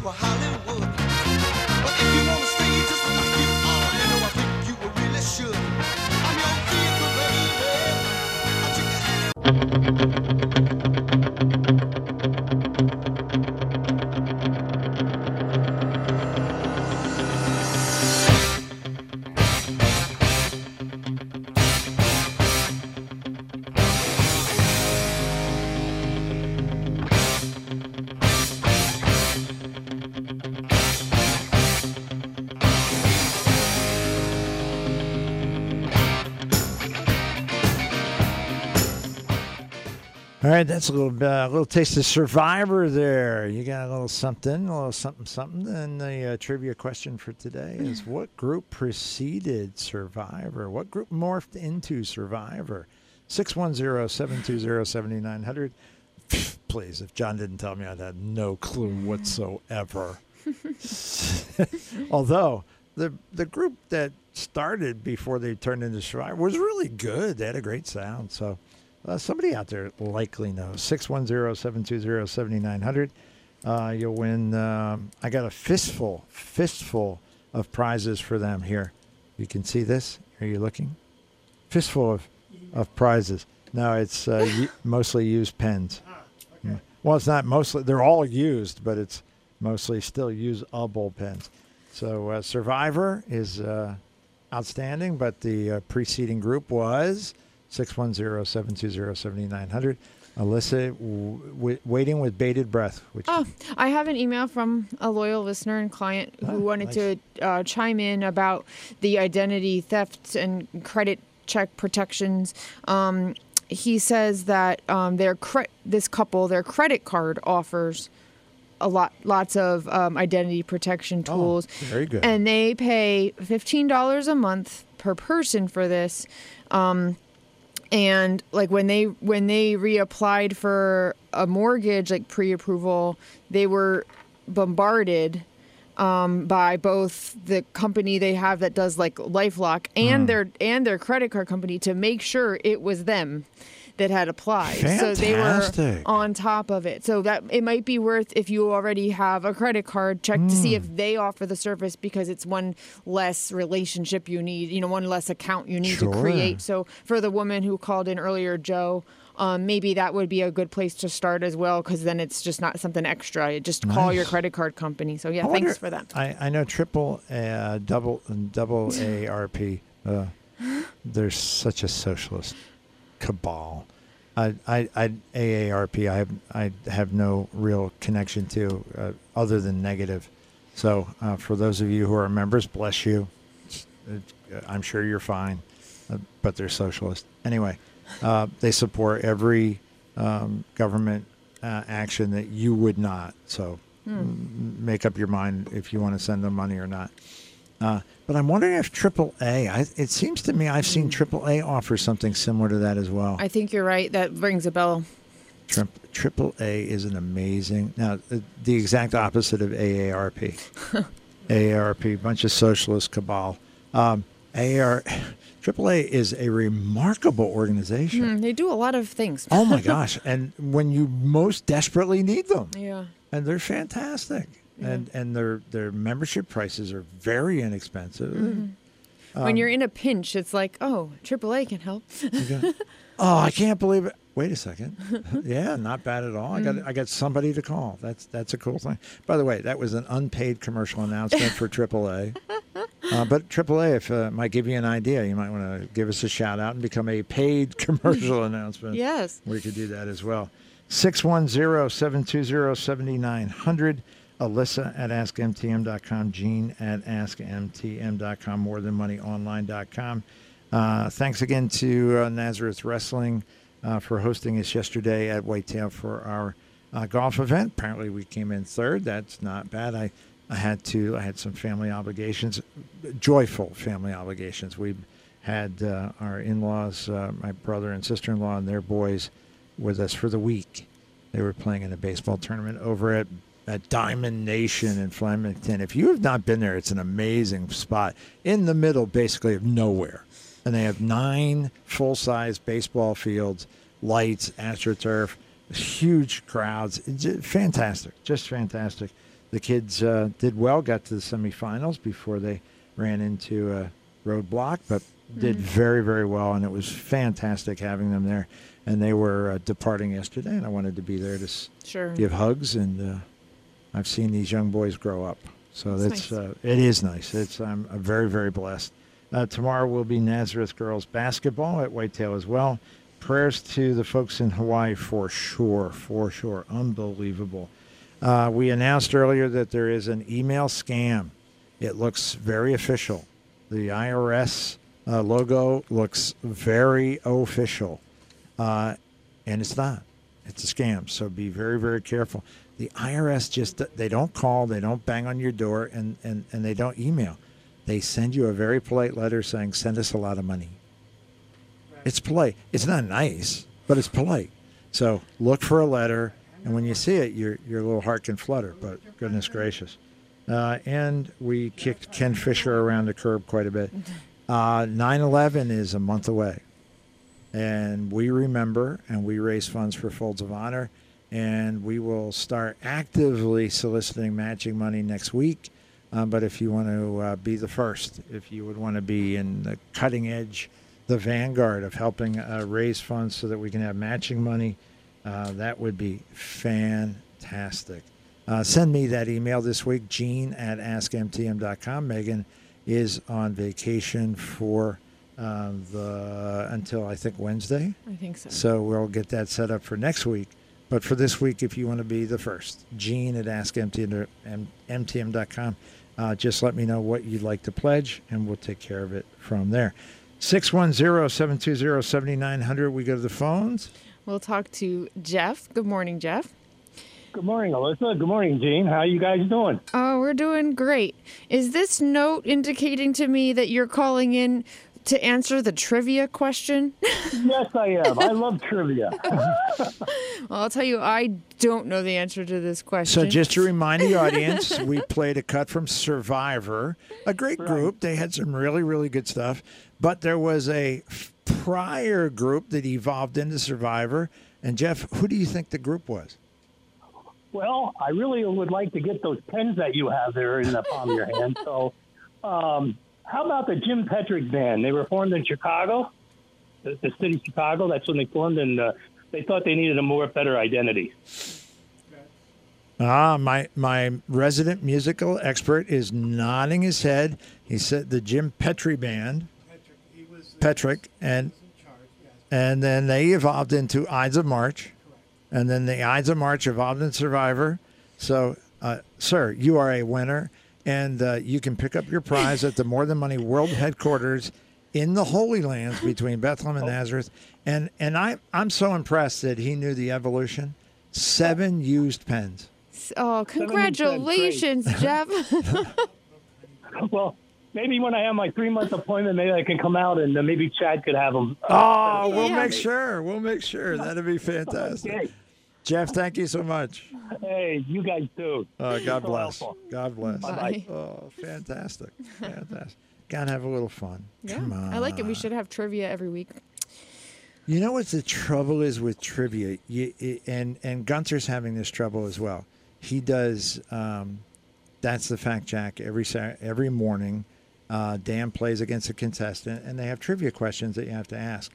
[SPEAKER 6] over Hollywood. But if you wanna stay just like you are, you know I think you really should. I'm your vehicle, baby. I'll take you anywhere.
[SPEAKER 1] All right, that's a little a little taste of Survivor there. You got a little something, a little something, something. And the uh, trivia question for today is: What group preceded Survivor? What group morphed into Survivor? 610-720-7900. Please, if John didn't tell me, I'd had no clue whatsoever. Although the the group that started before they turned into Survivor was really good. They had a great sound. So uh, somebody out there likely knows. 610-720-7900. Uh, you'll win. Um, I got a fistful, fistful of prizes for them here. You can see this. Are you looking? Fistful of, of prizes. No, it's uh, mostly used pens. Yeah. Well, it's not mostly. They're all used, but it's mostly still usable pens. So uh, Survivor is uh, outstanding, but the uh, preceding group was 610-720-7900. Alyssa, w- w- waiting with bated breath. Which
[SPEAKER 2] Oh, I have an email from a loyal listener and client who
[SPEAKER 1] Oh,
[SPEAKER 2] wanted
[SPEAKER 1] nice.
[SPEAKER 2] to uh, chime in about the identity theft and credit check protections. Um, he says that um, their cre- this couple, their credit card offers a lot, lots of um, identity protection
[SPEAKER 1] Oh,
[SPEAKER 2] tools,
[SPEAKER 1] very good.
[SPEAKER 2] and they pay fifteen dollars a month per person for this. Um, and like when they when they reapplied for a mortgage like pre-approval they were bombarded um, by both the company they have that does like lifelock and their and their credit card company to make sure it was them that had applied so they were on top of it so that it might be worth if you already have a credit card check to see
[SPEAKER 1] Hmm.
[SPEAKER 2] if they offer the service because it's one less relationship you need you know one less account you need
[SPEAKER 1] Sure.
[SPEAKER 2] to create so for the woman who called in earlier, Joe, um, maybe that would be a good place to start as well, because then it's just not something extra. You Just call your credit card company. So yeah,
[SPEAKER 1] I wonder-
[SPEAKER 2] thanks for that.
[SPEAKER 1] I, I know triple uh, double and double ARP. Uh, there's such a socialist cabal. I, I, I AARP. I have I have no real connection to uh, other than negative. So uh, for those of you who are members, bless you. Uh, I'm sure you're fine, uh, but they're socialist anyway. Uh, they support every um, government uh, action that you would not. So m- make up your mind if you want to send them money or not. Uh, but I'm wondering if AAA. I, it seems to me I've seen AAA offer something similar to that as well.
[SPEAKER 2] I think you're right. That rings a bell.
[SPEAKER 1] Tri- AAA is an amazing. Now, the, the exact opposite of AARP. AARP, bunch of socialist cabal. Um, AAR, AAA is a remarkable organization.
[SPEAKER 2] Hmm, they do a lot of things.
[SPEAKER 1] Oh my gosh! And when you most desperately need them,
[SPEAKER 2] Yeah.
[SPEAKER 1] and they're fantastic, and and their their membership prices are very inexpensive.
[SPEAKER 2] Mm-hmm. when you're in a pinch, it's like, oh, AAA can help.
[SPEAKER 1] You oh, I can't believe it. Wait a second. yeah, not bad at all. I got I got somebody to call. That's that's a cool thing. By the way, that was an unpaid commercial announcement for AAA. Uh, but AAA, if uh, might give you an idea, you might want to give us a shout out and become a paid commercial announcement.
[SPEAKER 2] yes.
[SPEAKER 1] We could do that as well. 610-720-7900. Alyssa at AskMTM.com. Gene at AskMTM.com. More Than Money Online.com. Uh, thanks again to uh, Nazareth Wrestling uh, for hosting us yesterday at Whitetail for our uh, golf event. Apparently, we came in third. That's not bad. I, I had to. I had some family obligations, joyful family obligations. We had uh, our in-laws, uh, my brother and sister-in-law, and their boys with us for the week. They were playing in a baseball tournament over at, at Diamond Nation in Flemington. If you have not been there, it's an amazing spot in the middle, basically, of nowhere. And they have nine full size baseball fields, lights, AstroTurf, huge crowds. Just fantastic, just fantastic. The kids uh, did well, got to the semifinals before they ran into a roadblock, but did very, very well. And it was fantastic having them there. And they were uh, departing yesterday, and I wanted to be there to s-
[SPEAKER 2] Sure.
[SPEAKER 1] give hugs. And uh, I've seen these young boys grow up, so
[SPEAKER 2] That's
[SPEAKER 1] that's,
[SPEAKER 2] nice.
[SPEAKER 1] uh, it is nice. It's I'm very, very blessed. Uh, tomorrow will be Nazareth girls basketball at Whitetail as well. Prayers to the folks in Hawaii for sure, for sure, unbelievable. Uh, we announced earlier that there is an email scam. It looks very official. The IRS uh, logo looks very official, uh, and it's not. It's a scam. So be very, very careful. The IRS just they don't call, they don't bang on your door, and and and they don't email. They send you a very polite letter saying, "Send us a lot of money." It's polite. It's not nice, but it's polite. So look for a letter, and when you see it, your your little heart can flutter. But goodness gracious. Uh, and we kicked Ken Fisher around the curb quite a bit. Uh, 9/11 is a month away, and we remember and we raise funds for Folds of Honor, and we will start actively soliciting matching money next week. Um, but if you want to uh, be the first, if you would want to be in the cutting edge, the vanguard of helping uh, raise funds so that we can have matching money, uh, that would be fantastic. Uh, send me that email this week, gene at askmtm.com. Megan is on vacation for um, the until I think Wednesday.
[SPEAKER 2] I think so.
[SPEAKER 1] So we'll get that set up for next week. But for this week, if you want to be the first, Gene at askmtm.com. Uh, just let me know what you'd like to pledge, and we'll take care of it from there. 610-720-7900. We go to the phones.
[SPEAKER 2] We'll talk to Jeff. Good morning, Jeff.
[SPEAKER 7] Good morning, Alyssa. Good morning, Gene. How are you guys doing?
[SPEAKER 2] Oh, we're doing great. Is this note indicating to me that you're calling in to answer the trivia question?
[SPEAKER 7] yes, I am. I love trivia.
[SPEAKER 2] Well, I'll tell you, I don't know the answer to this question.
[SPEAKER 1] So just to remind the audience, we played a cut from Survivor, a great group. They had some really, really good stuff. But there was a prior group that evolved into Survivor. And Jeff, who do you think the group was?
[SPEAKER 7] well, I really would like to get those pens that you have there in the palm of your hand. So, um, how about the Jim Peterik Band? They were formed in Chicago, the, the city of Chicago. That's when they formed, and uh, they thought they needed a more better identity.
[SPEAKER 1] Ah, my my resident musical expert is nodding his head. He said the Jim Petrie Band, Peterik, and and then they evolved into Ides of March, and then the Ides of March evolved into Survivor. So, uh, sir, you are a winner, and uh, you can pick up your prize at the More Than Money World Headquarters in the Holy Lands between Bethlehem and Nazareth. And and I I'm so impressed that he knew the evolution. Seven used pens.
[SPEAKER 2] oh, congratulations, Jeff.
[SPEAKER 7] Well, maybe when I have my three month appointment, maybe I can come out and uh, maybe Chad could have them.
[SPEAKER 1] Oh, we'll
[SPEAKER 2] Yeah.
[SPEAKER 1] make sure. We'll make sure. That'd be fantastic.
[SPEAKER 7] Okay.
[SPEAKER 1] Jeff, thank you so much.
[SPEAKER 7] Hey, you guys too.
[SPEAKER 1] Uh, God
[SPEAKER 7] So
[SPEAKER 1] bless.
[SPEAKER 7] helpful.
[SPEAKER 1] God bless.
[SPEAKER 2] Bye.
[SPEAKER 1] Oh, fantastic. Fantastic. Gotta have a little fun.
[SPEAKER 2] yeah,
[SPEAKER 1] Come on.
[SPEAKER 2] I like it. We should have trivia every week.
[SPEAKER 1] You know what the trouble is with trivia, you, i- and and Gunther's having this trouble as well. He does. Um, that's the fact, Jack. Every every morning, uh, Dan plays against a contestant, and they have trivia questions that you have to ask.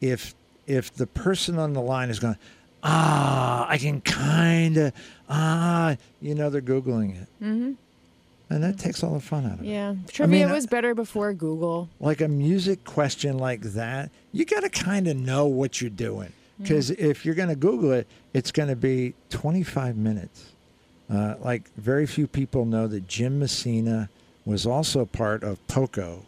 [SPEAKER 1] If if the person on the line is going, ah, I can kind of, ah, you know, they're googling it, mm-hmm. and that takes all the fun out of it.
[SPEAKER 2] Yeah, trivia
[SPEAKER 1] mean,
[SPEAKER 2] was better before Google.
[SPEAKER 1] like a music question like that, you got to kind of know what you're doing. Because if you're going to Google it, it's going to be 25 minutes. Uh, like, very few people know that Jim Messina was also part of Poco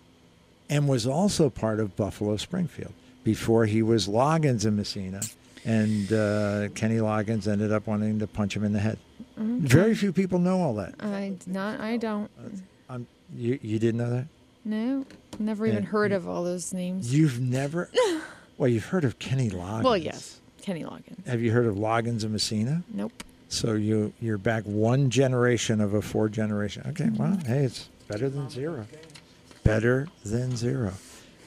[SPEAKER 1] and was also part of Buffalo Springfield before he was Loggins and Messina. And uh, Kenny Loggins ended up wanting to punch him in the head. Very few people know all that.
[SPEAKER 2] I not. I don't.
[SPEAKER 1] Um, you, you didn't know that?
[SPEAKER 2] No, never even heard of all those names.
[SPEAKER 1] You've never. well, you've heard of Kenny Loggins.
[SPEAKER 2] well, yes, Kenny Loggins.
[SPEAKER 1] Have you heard of Loggins and Messina?
[SPEAKER 2] Nope.
[SPEAKER 1] So you you're back one generation of a four generation. Okay, well, hey, it's better than zero. Better than zero.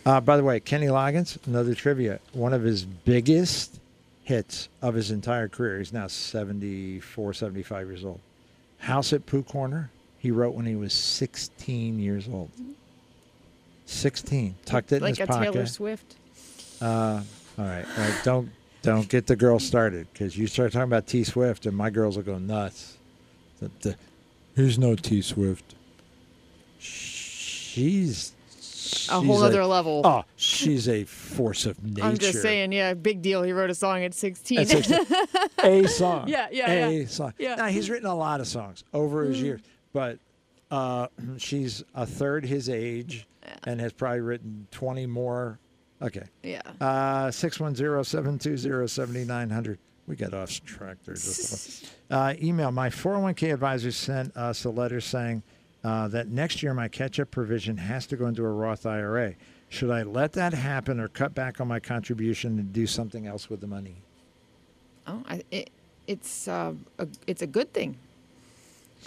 [SPEAKER 1] Uh, by the way, Kenny Loggins, another trivia. One of his biggest hits of his entire career. He's now 74, 75 years old. House at Pooh Corner. He wrote when he was 16 years old. 16. Tucked it in his pocket. like a.
[SPEAKER 2] Taylor Swift.
[SPEAKER 1] Uh, all right, all right. Don't don't get the girl started because you start talking about T Swift and my girls will go nuts. The, the, here's no T Swift. She's
[SPEAKER 2] A whole other level.
[SPEAKER 1] Oh, she's a force of nature.
[SPEAKER 2] I'm just saying, yeah, big deal. He wrote a song at 16.
[SPEAKER 1] At 16. a song.
[SPEAKER 2] Yeah, yeah,
[SPEAKER 1] A
[SPEAKER 2] yeah.
[SPEAKER 1] song.
[SPEAKER 2] Yeah. Mm.
[SPEAKER 1] Now he's written a lot of songs over his years, but uh, she's a third his age and has probably written 20 more. Okay.
[SPEAKER 2] yeah.
[SPEAKER 1] Uh, 610-720-7900. We got off track there just a little. Uh, email my 401k advisor sent us a letter saying uh, that next year my catch up provision has to go into a Roth IRA. Should I let that happen or cut back on my contribution and do something else with the money?
[SPEAKER 2] Oh, I, it, it's uh, a, it's a good thing.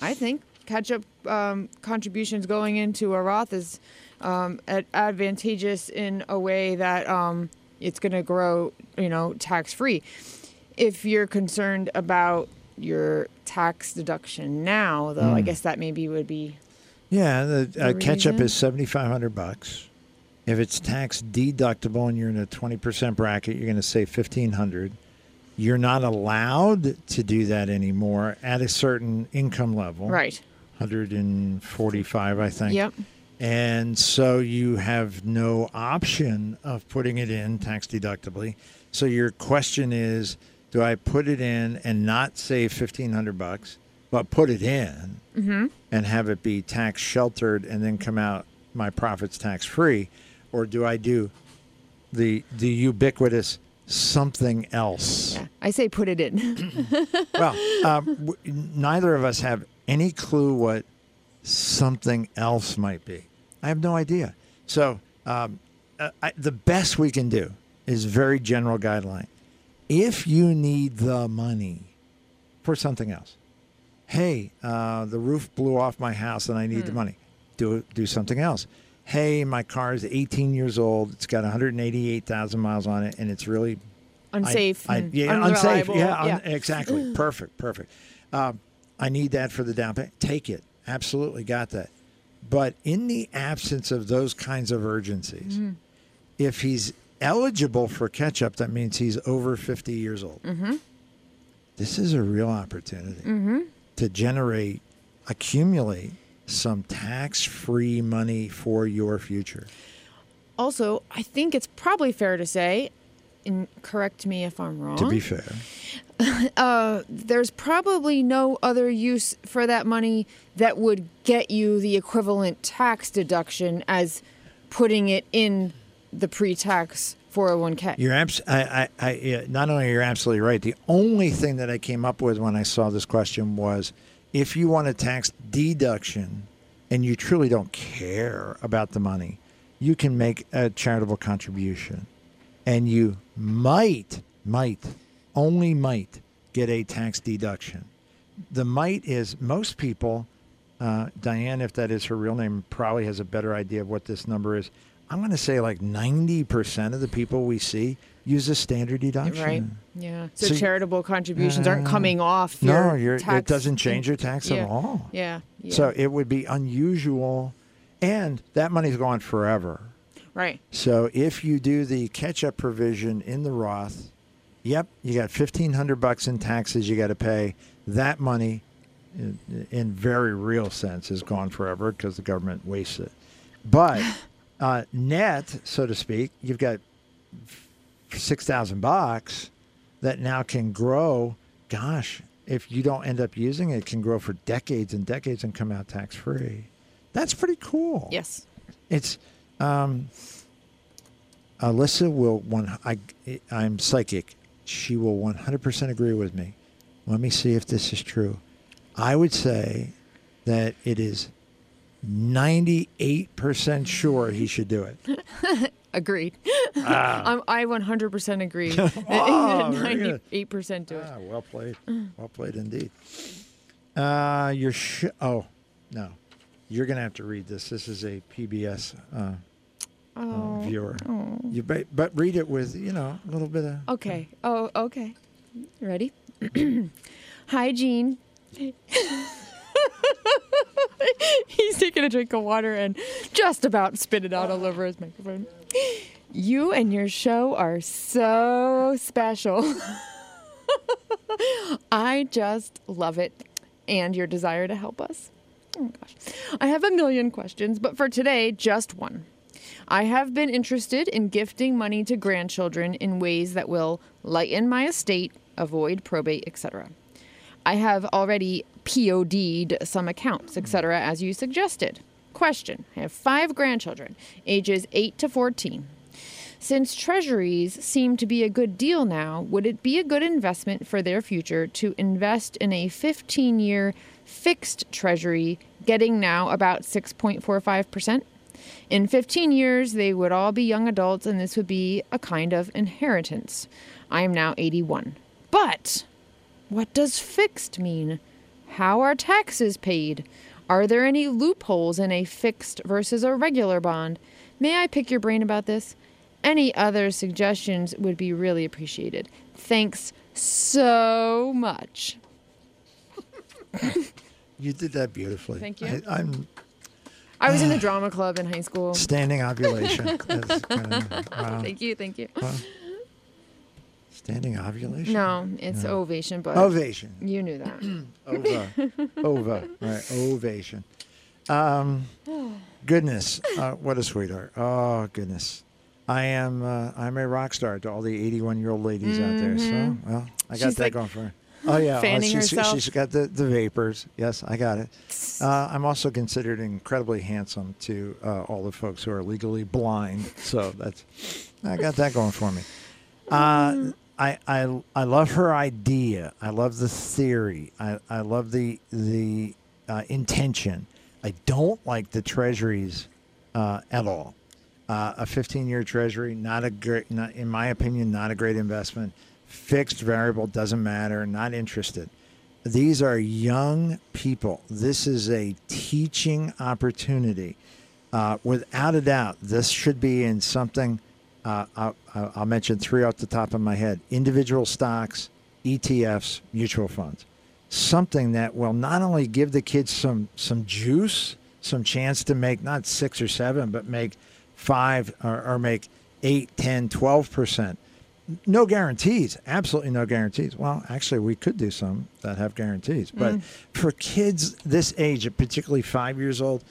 [SPEAKER 2] I think catch up um, contributions going into a Roth is um, advantageous in a way that um, it's going to grow, you know, tax free. If you're concerned about your tax deduction now, though, I guess that maybe would be
[SPEAKER 1] Yeah, the uh,
[SPEAKER 2] The
[SPEAKER 1] catch up is 7500 bucks. If it's tax deductible and you're in a 20% bracket, you're going to save 1500 You're not allowed to do that anymore at a certain income level.
[SPEAKER 2] right.
[SPEAKER 1] 145, I think.
[SPEAKER 2] Yep.
[SPEAKER 1] And so you have no option of putting it in tax deductibly. So your question is, do I put it in and not save fifteen hundred bucks, but put it in and have it be tax sheltered and then come out my profits tax free, or do I do the the ubiquitous something else?
[SPEAKER 2] Yeah. I say put it in.
[SPEAKER 1] Well, um, w- neither of us have any clue what something else might be. I have no idea. So, um, uh, I, the best we can do is very general guideline. If you need the money for something else, hey, uh, the roof blew off my house and I need the money. Do do something else. Hey, my car is 18 years old. It's got 188,000 miles on it, and it's really
[SPEAKER 2] Unsafe.
[SPEAKER 1] I,
[SPEAKER 2] and
[SPEAKER 1] yeah, unsafe. Yeah, un- exactly. perfect, perfect. Um, I need that for the down payment. Take it. Absolutely got that. But in the absence of those kinds of urgencies,
[SPEAKER 2] Mm-hmm.
[SPEAKER 1] if he's eligible for catch up, that means he's over 50 years old.
[SPEAKER 2] Mm-hmm.
[SPEAKER 1] This is a real opportunity to generate, accumulate some tax free money for your future.
[SPEAKER 2] Also, I think it's probably fair to say, and correct me if I'm wrong.
[SPEAKER 1] To be fair.
[SPEAKER 2] uh, there's probably no other use for that money that would get you the equivalent tax deduction as putting it in the pre-tax 401k.
[SPEAKER 1] You're abs- I, I, I, not only you're absolutely right. The only thing that I came up with when I saw this question was, if you want a tax deduction, and you truly don't care about the money, you can make a charitable contribution, and you might, might, only might get a tax deduction. The might is most people. Uh, Diane, if that is her real name, probably has a better idea of what this number is. I'm going to say like 90% of the people we see use a standard deduction.
[SPEAKER 2] Right. Yeah. So,
[SPEAKER 1] So
[SPEAKER 2] charitable contributions aren't coming off
[SPEAKER 1] No, you're,
[SPEAKER 2] tax.
[SPEAKER 1] it doesn't change your tax
[SPEAKER 2] yeah.
[SPEAKER 1] at all.
[SPEAKER 2] Yeah. yeah.
[SPEAKER 1] So it would be unusual, and that money's gone forever.
[SPEAKER 2] right.
[SPEAKER 1] So if you do the catch-up provision in the Roth, yep, you got fifteen hundred bucks in taxes you got to pay. That money, in, in very real sense, is gone forever because the government wastes it. But uh, net, so to speak, you've got six thousand bucks that now can grow. Gosh, if you don't end up using it, it can grow for decades and decades and come out tax free. That's pretty cool.
[SPEAKER 2] Yes.
[SPEAKER 1] It's um, Alyssa will one. I I'm psychic. She will 100% agree with me. Let me see if this is true. I would say that it is 98% sure he should do it.
[SPEAKER 2] Agreed. I'm, I 100% agree.
[SPEAKER 1] Ah, good.
[SPEAKER 2] 98% do it.
[SPEAKER 1] Ah, well played. Well played indeed. Uh, you're sh- oh no, you're gonna have to read this. This is a PBS uh, uh, viewer. You ba- but read it with you know a little bit of
[SPEAKER 2] Okay. Oh, okay. Ready? Hi, Gene. He's taking a drink of water and just about spit it out all over his microphone. You and your show are so special. I just love it and your desire to help us. Oh gosh. I have a million questions, but for today, just one. I have been interested in gifting money to grandchildren in ways that will lighten my estate, avoid probate, etc. I have already POD'd some accounts, etc., as you suggested. Question I have five grandchildren, ages 8 to 14. Since treasuries seem to be a good deal now, would it be a good investment for their future to invest in a 15 year fixed treasury, getting now about 6.45%? In 15 years, they would all be young adults, and this would be a kind of inheritance. I am now 81. But what does fixed mean? How are taxes paid? Are there any loopholes in a fixed versus a regular bond? May I pick your brain about this? Any other suggestions would be really appreciated. Thanks so much.
[SPEAKER 1] You did that beautifully.
[SPEAKER 2] Thank you.
[SPEAKER 1] I, I'm
[SPEAKER 2] I was in the drama club in high school.
[SPEAKER 1] standing ovulation. Kinda- wow.
[SPEAKER 2] Thank you, thank you.
[SPEAKER 1] Uh, Standing ovulation.
[SPEAKER 2] No, it's ovation, but
[SPEAKER 1] Ovation.
[SPEAKER 2] you knew that.
[SPEAKER 1] Ova. Ova. Right. Ovation. Um, goodness. Uh, what a sweetheart. Oh, goodness. I am uh, I'm a rock star to all the 81 year old ladies out there. So, well, I got
[SPEAKER 2] She's
[SPEAKER 1] that
[SPEAKER 2] like
[SPEAKER 1] going for her. Oh, yeah.
[SPEAKER 2] fanning
[SPEAKER 1] she's, she's got the, the vapors. Yes, I got it. Uh, I'm also considered incredibly handsome to uh, all the folks who are legally blind. So, that's, I got that going for me. Uh, I, I I love her idea. I love the theory. I, I love the the uh, intention. I don't like the treasuries uh, at all. Uh, a 15 year treasury, not a great, not, in my opinion, not a great investment. Fixed variable doesn't matter. Not interested. These are young people. This is a teaching opportunity. Uh, without a doubt, this should be in something. Uh, I'll, I'll mention three off the top of my head individual stocks, ETFs, mutual funds. Something that will not only give the kids some, some juice, some chance to make not six or seven, but make five or, or make eight, 10, 12%. No guarantees, absolutely no guarantees. Well, actually, we could do some that have guarantees. But for kids this age, particularly five years old,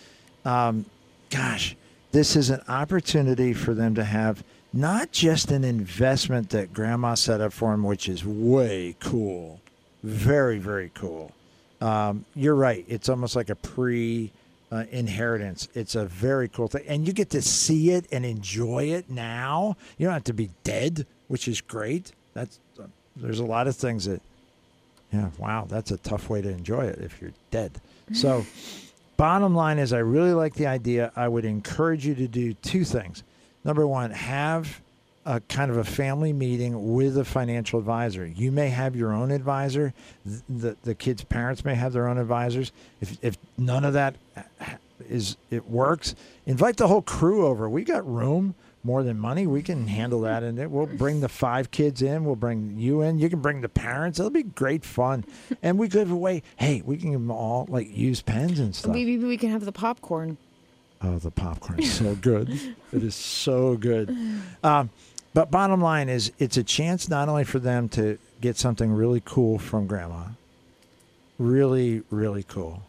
[SPEAKER 1] um, gosh, this is an opportunity for them to have not just an investment that grandma set up for him, which is way cool, very, very cool. Um, you're right. It's almost like a pre uh, inheritance. It's a very cool thing. And you get to see it and enjoy it now. You don't have to be dead, which is great. That's uh, There's a lot of things that, yeah, wow, that's a tough way to enjoy it if you're dead. So, bottom line is, I really like the idea. I would encourage you to do two things. Number one, have a kind of a family meeting with a financial advisor. You may have your own advisor. th- The the kids' parents may have their own advisors. If if none of that is it works, invite the whole crew over. We got room more than money. We can handle that, and it, we'll bring the five kids in. We'll bring you in. You can bring the parents. It'll be great fun, and we give away. Hey, we can give them all like used pens and stuff.
[SPEAKER 2] Maybe we can have the popcorn.
[SPEAKER 1] Oh, the popcorn is so good. it is so good. Um, but bottom line is, it's a chance not only for them to get something really cool from grandma, really, really cool,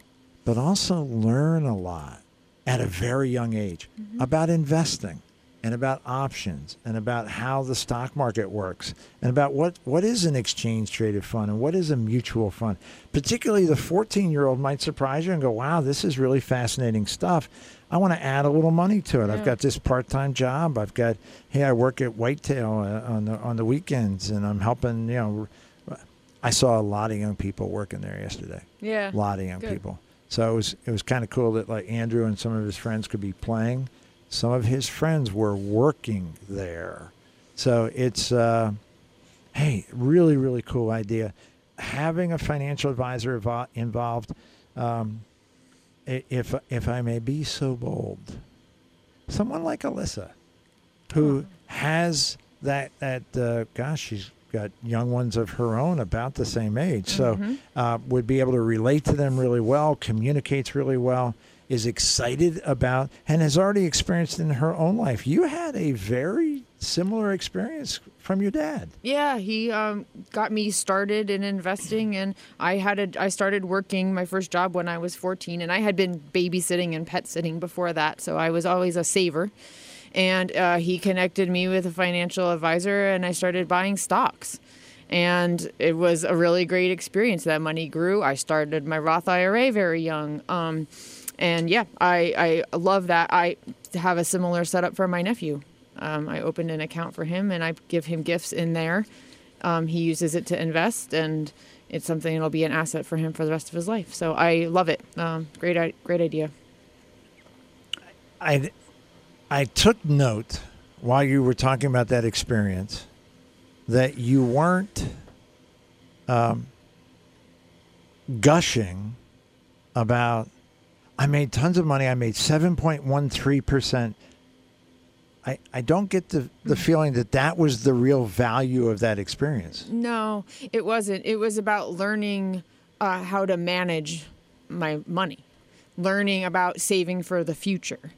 [SPEAKER 1] but also learn a lot at a very young age about investing and about options and about how the stock market works and about what, what is an exchange traded fund and what is a mutual fund. Particularly the 14 year old might surprise you and go, wow, this is really fascinating stuff. I want to add a little money to it. I've got this part time job. I've got, hey, I work at Whitetail uh, on the, on the weekends and I'm helping, you know. I saw a lot of young people working there yesterday
[SPEAKER 2] Yeah.
[SPEAKER 1] a lot of young
[SPEAKER 2] Good.
[SPEAKER 1] people. So it was it was kind of cool that like Andrew and some of his friends could be playing. Some of his friends were working there. So it's uh, hey, really really cool idea. Having a financial advisor involved, um, if if I may be so bold, someone like Alyssa, who has that that uh, gosh, she's got young ones of her own about the same age, so uh, would be able to relate to them really well, communicates really well, is excited about, and has already experienced in her own life. You had a very similar experience from your dad.
[SPEAKER 2] Yeah, he um, got me started in investing, and I had a, I started working my first job when I was 14, and I had been babysitting and pet sitting before that, so I was always a saver. And uh, he connected me with a financial advisor, and I started buying stocks. And it was a really great experience. That money grew. I started my Roth IRA very young. Um, and yeah, I, I love that. I have a similar setup for my nephew. Um, I opened an account for him, and I give him gifts in there. Um, he uses it to invest, and it's something that'll be an asset for him for the rest of his life. So I love it. Um, great, great idea.
[SPEAKER 1] I, I took note while you were talking about that experience that you weren't um, gushing about, I made tons of money. I made 7.13%. I, I don't get the, the feeling that that was the real value of that experience.
[SPEAKER 2] No, it wasn't. It was about learning uh, how to manage my money, learning about saving for the future,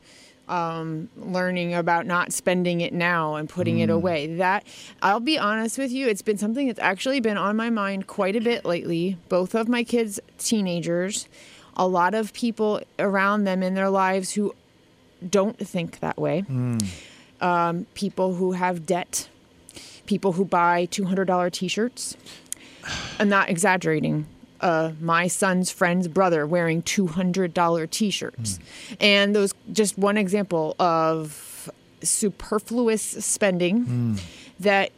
[SPEAKER 2] um, learning about not spending it now and putting it away. That I'll be honest with you, it's been something that's actually been on my mind quite a bit lately. Both of my kids, teenagers, a lot of people around them in their lives who don't think that way. Um, people who have debt, people who buy $200 t-shirts. I'm not exaggerating. Uh, my son's friend's brother wearing $200 t-shirts. And those just one example of superfluous spending that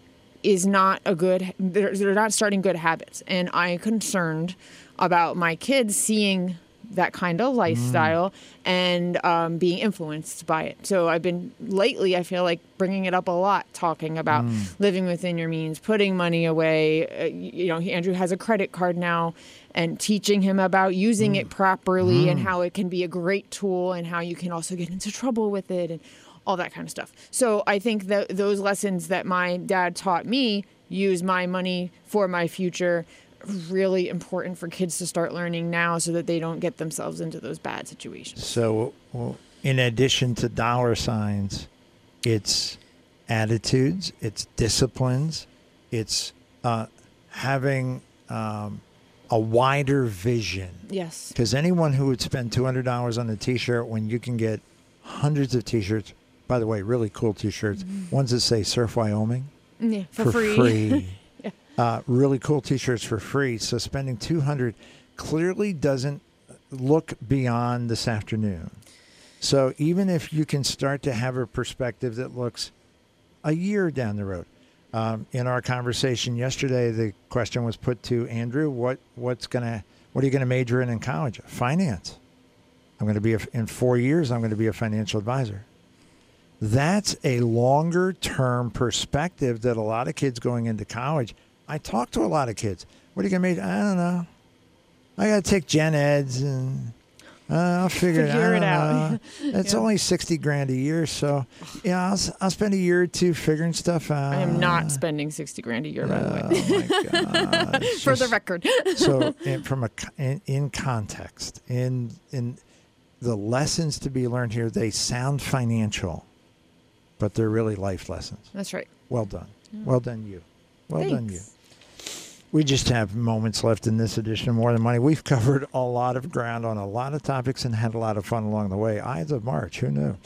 [SPEAKER 2] is not a good they're, they're not starting good habits and i'm concerned about my kids seeing that kind of lifestyle and um, being influenced by it. So i've been lately i feel like bringing it up a lot talking about living within your means putting money away. Uh, you know andrew has a credit card now and teaching him about using it properly and how it can be a great tool and how you can also get into trouble with it and all that kind of stuff. So I think that those lessons that my dad taught me, use my money for my future, really important for kids to start learning now so that they don't get themselves into those bad situations.
[SPEAKER 1] So, well, in addition to dollar signs, it's attitudes, it's disciplines, it's uh, having um, a wider vision.
[SPEAKER 2] Yes.
[SPEAKER 1] Because anyone who would spend two hundred dollars on a T-shirt when you can get hundreds of T-shirts, by the way, really cool T-shirts, ones that say Surf Wyoming
[SPEAKER 2] Yeah, for, free.
[SPEAKER 1] uh, really cool T-shirts for free. So spending two hundred clearly doesn't look beyond this afternoon. So even if you can start to have a perspective that looks a year down the road. Um, in our conversation yesterday, the question was put to Andrew: What what's gonna what are you gonna major in in college? Finance. I'm to be a, in four years. I'm going to be a financial advisor. That's a longer term perspective that a lot of kids going into college. I talk to a lot of kids. What are you going to major? I don't know. I got to take gen eds and uh, I'll figure,
[SPEAKER 2] Figure
[SPEAKER 1] it,
[SPEAKER 2] out.
[SPEAKER 1] It's
[SPEAKER 2] Yeah.
[SPEAKER 1] only sixty grand a year, so yeah, I'll, I'll spend a year or two figuring stuff out.
[SPEAKER 2] I am not spending 60 grand a year, by the way,
[SPEAKER 1] Oh my god!
[SPEAKER 2] For the record.
[SPEAKER 1] so in, from a in, in context in in the lessons to be learned here they sound financial but they're really life lessons
[SPEAKER 2] That's right.
[SPEAKER 1] well done well done you well done you
[SPEAKER 2] Thanks.
[SPEAKER 1] We just have moments left in this edition of more than money. We've covered a lot of ground on a lot of topics and had a lot of fun along the way. Ides of march who knew?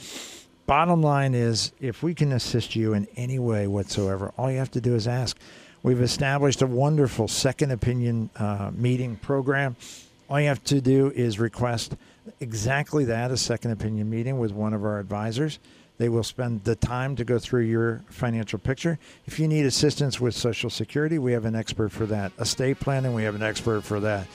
[SPEAKER 1] Bottom line is if we can assist you in any way whatsoever all you have to do is ask. We've established a wonderful second opinion uh, meeting program. All you have to do is request exactly that a second opinion meeting with one of our advisors they will spend the time to go through your financial picture. If you need assistance with social security we have an expert for that. Estate planning we have an expert for that.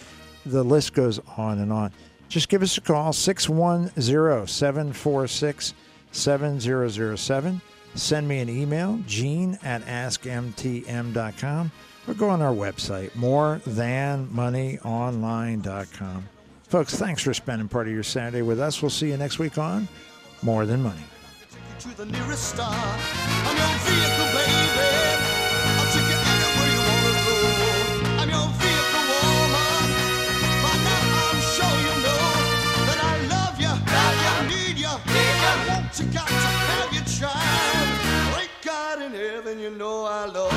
[SPEAKER 1] The list goes on and on. Just give us a call 610-746-7007 send me an email gene at askmtm.com or go on our website morethanmoneyonline.com folks thanks for spending part of your saturday with us. We'll see you next week on more than money
[SPEAKER 6] to the nearest star. I'm your vehicle, baby. I'll take you anywhere you wanna go. I'm your vehicle, woman. By now I'm sure you know that I love you, love you, need you, need you. I want you, got to have you tried. Great God in heaven, you know I love.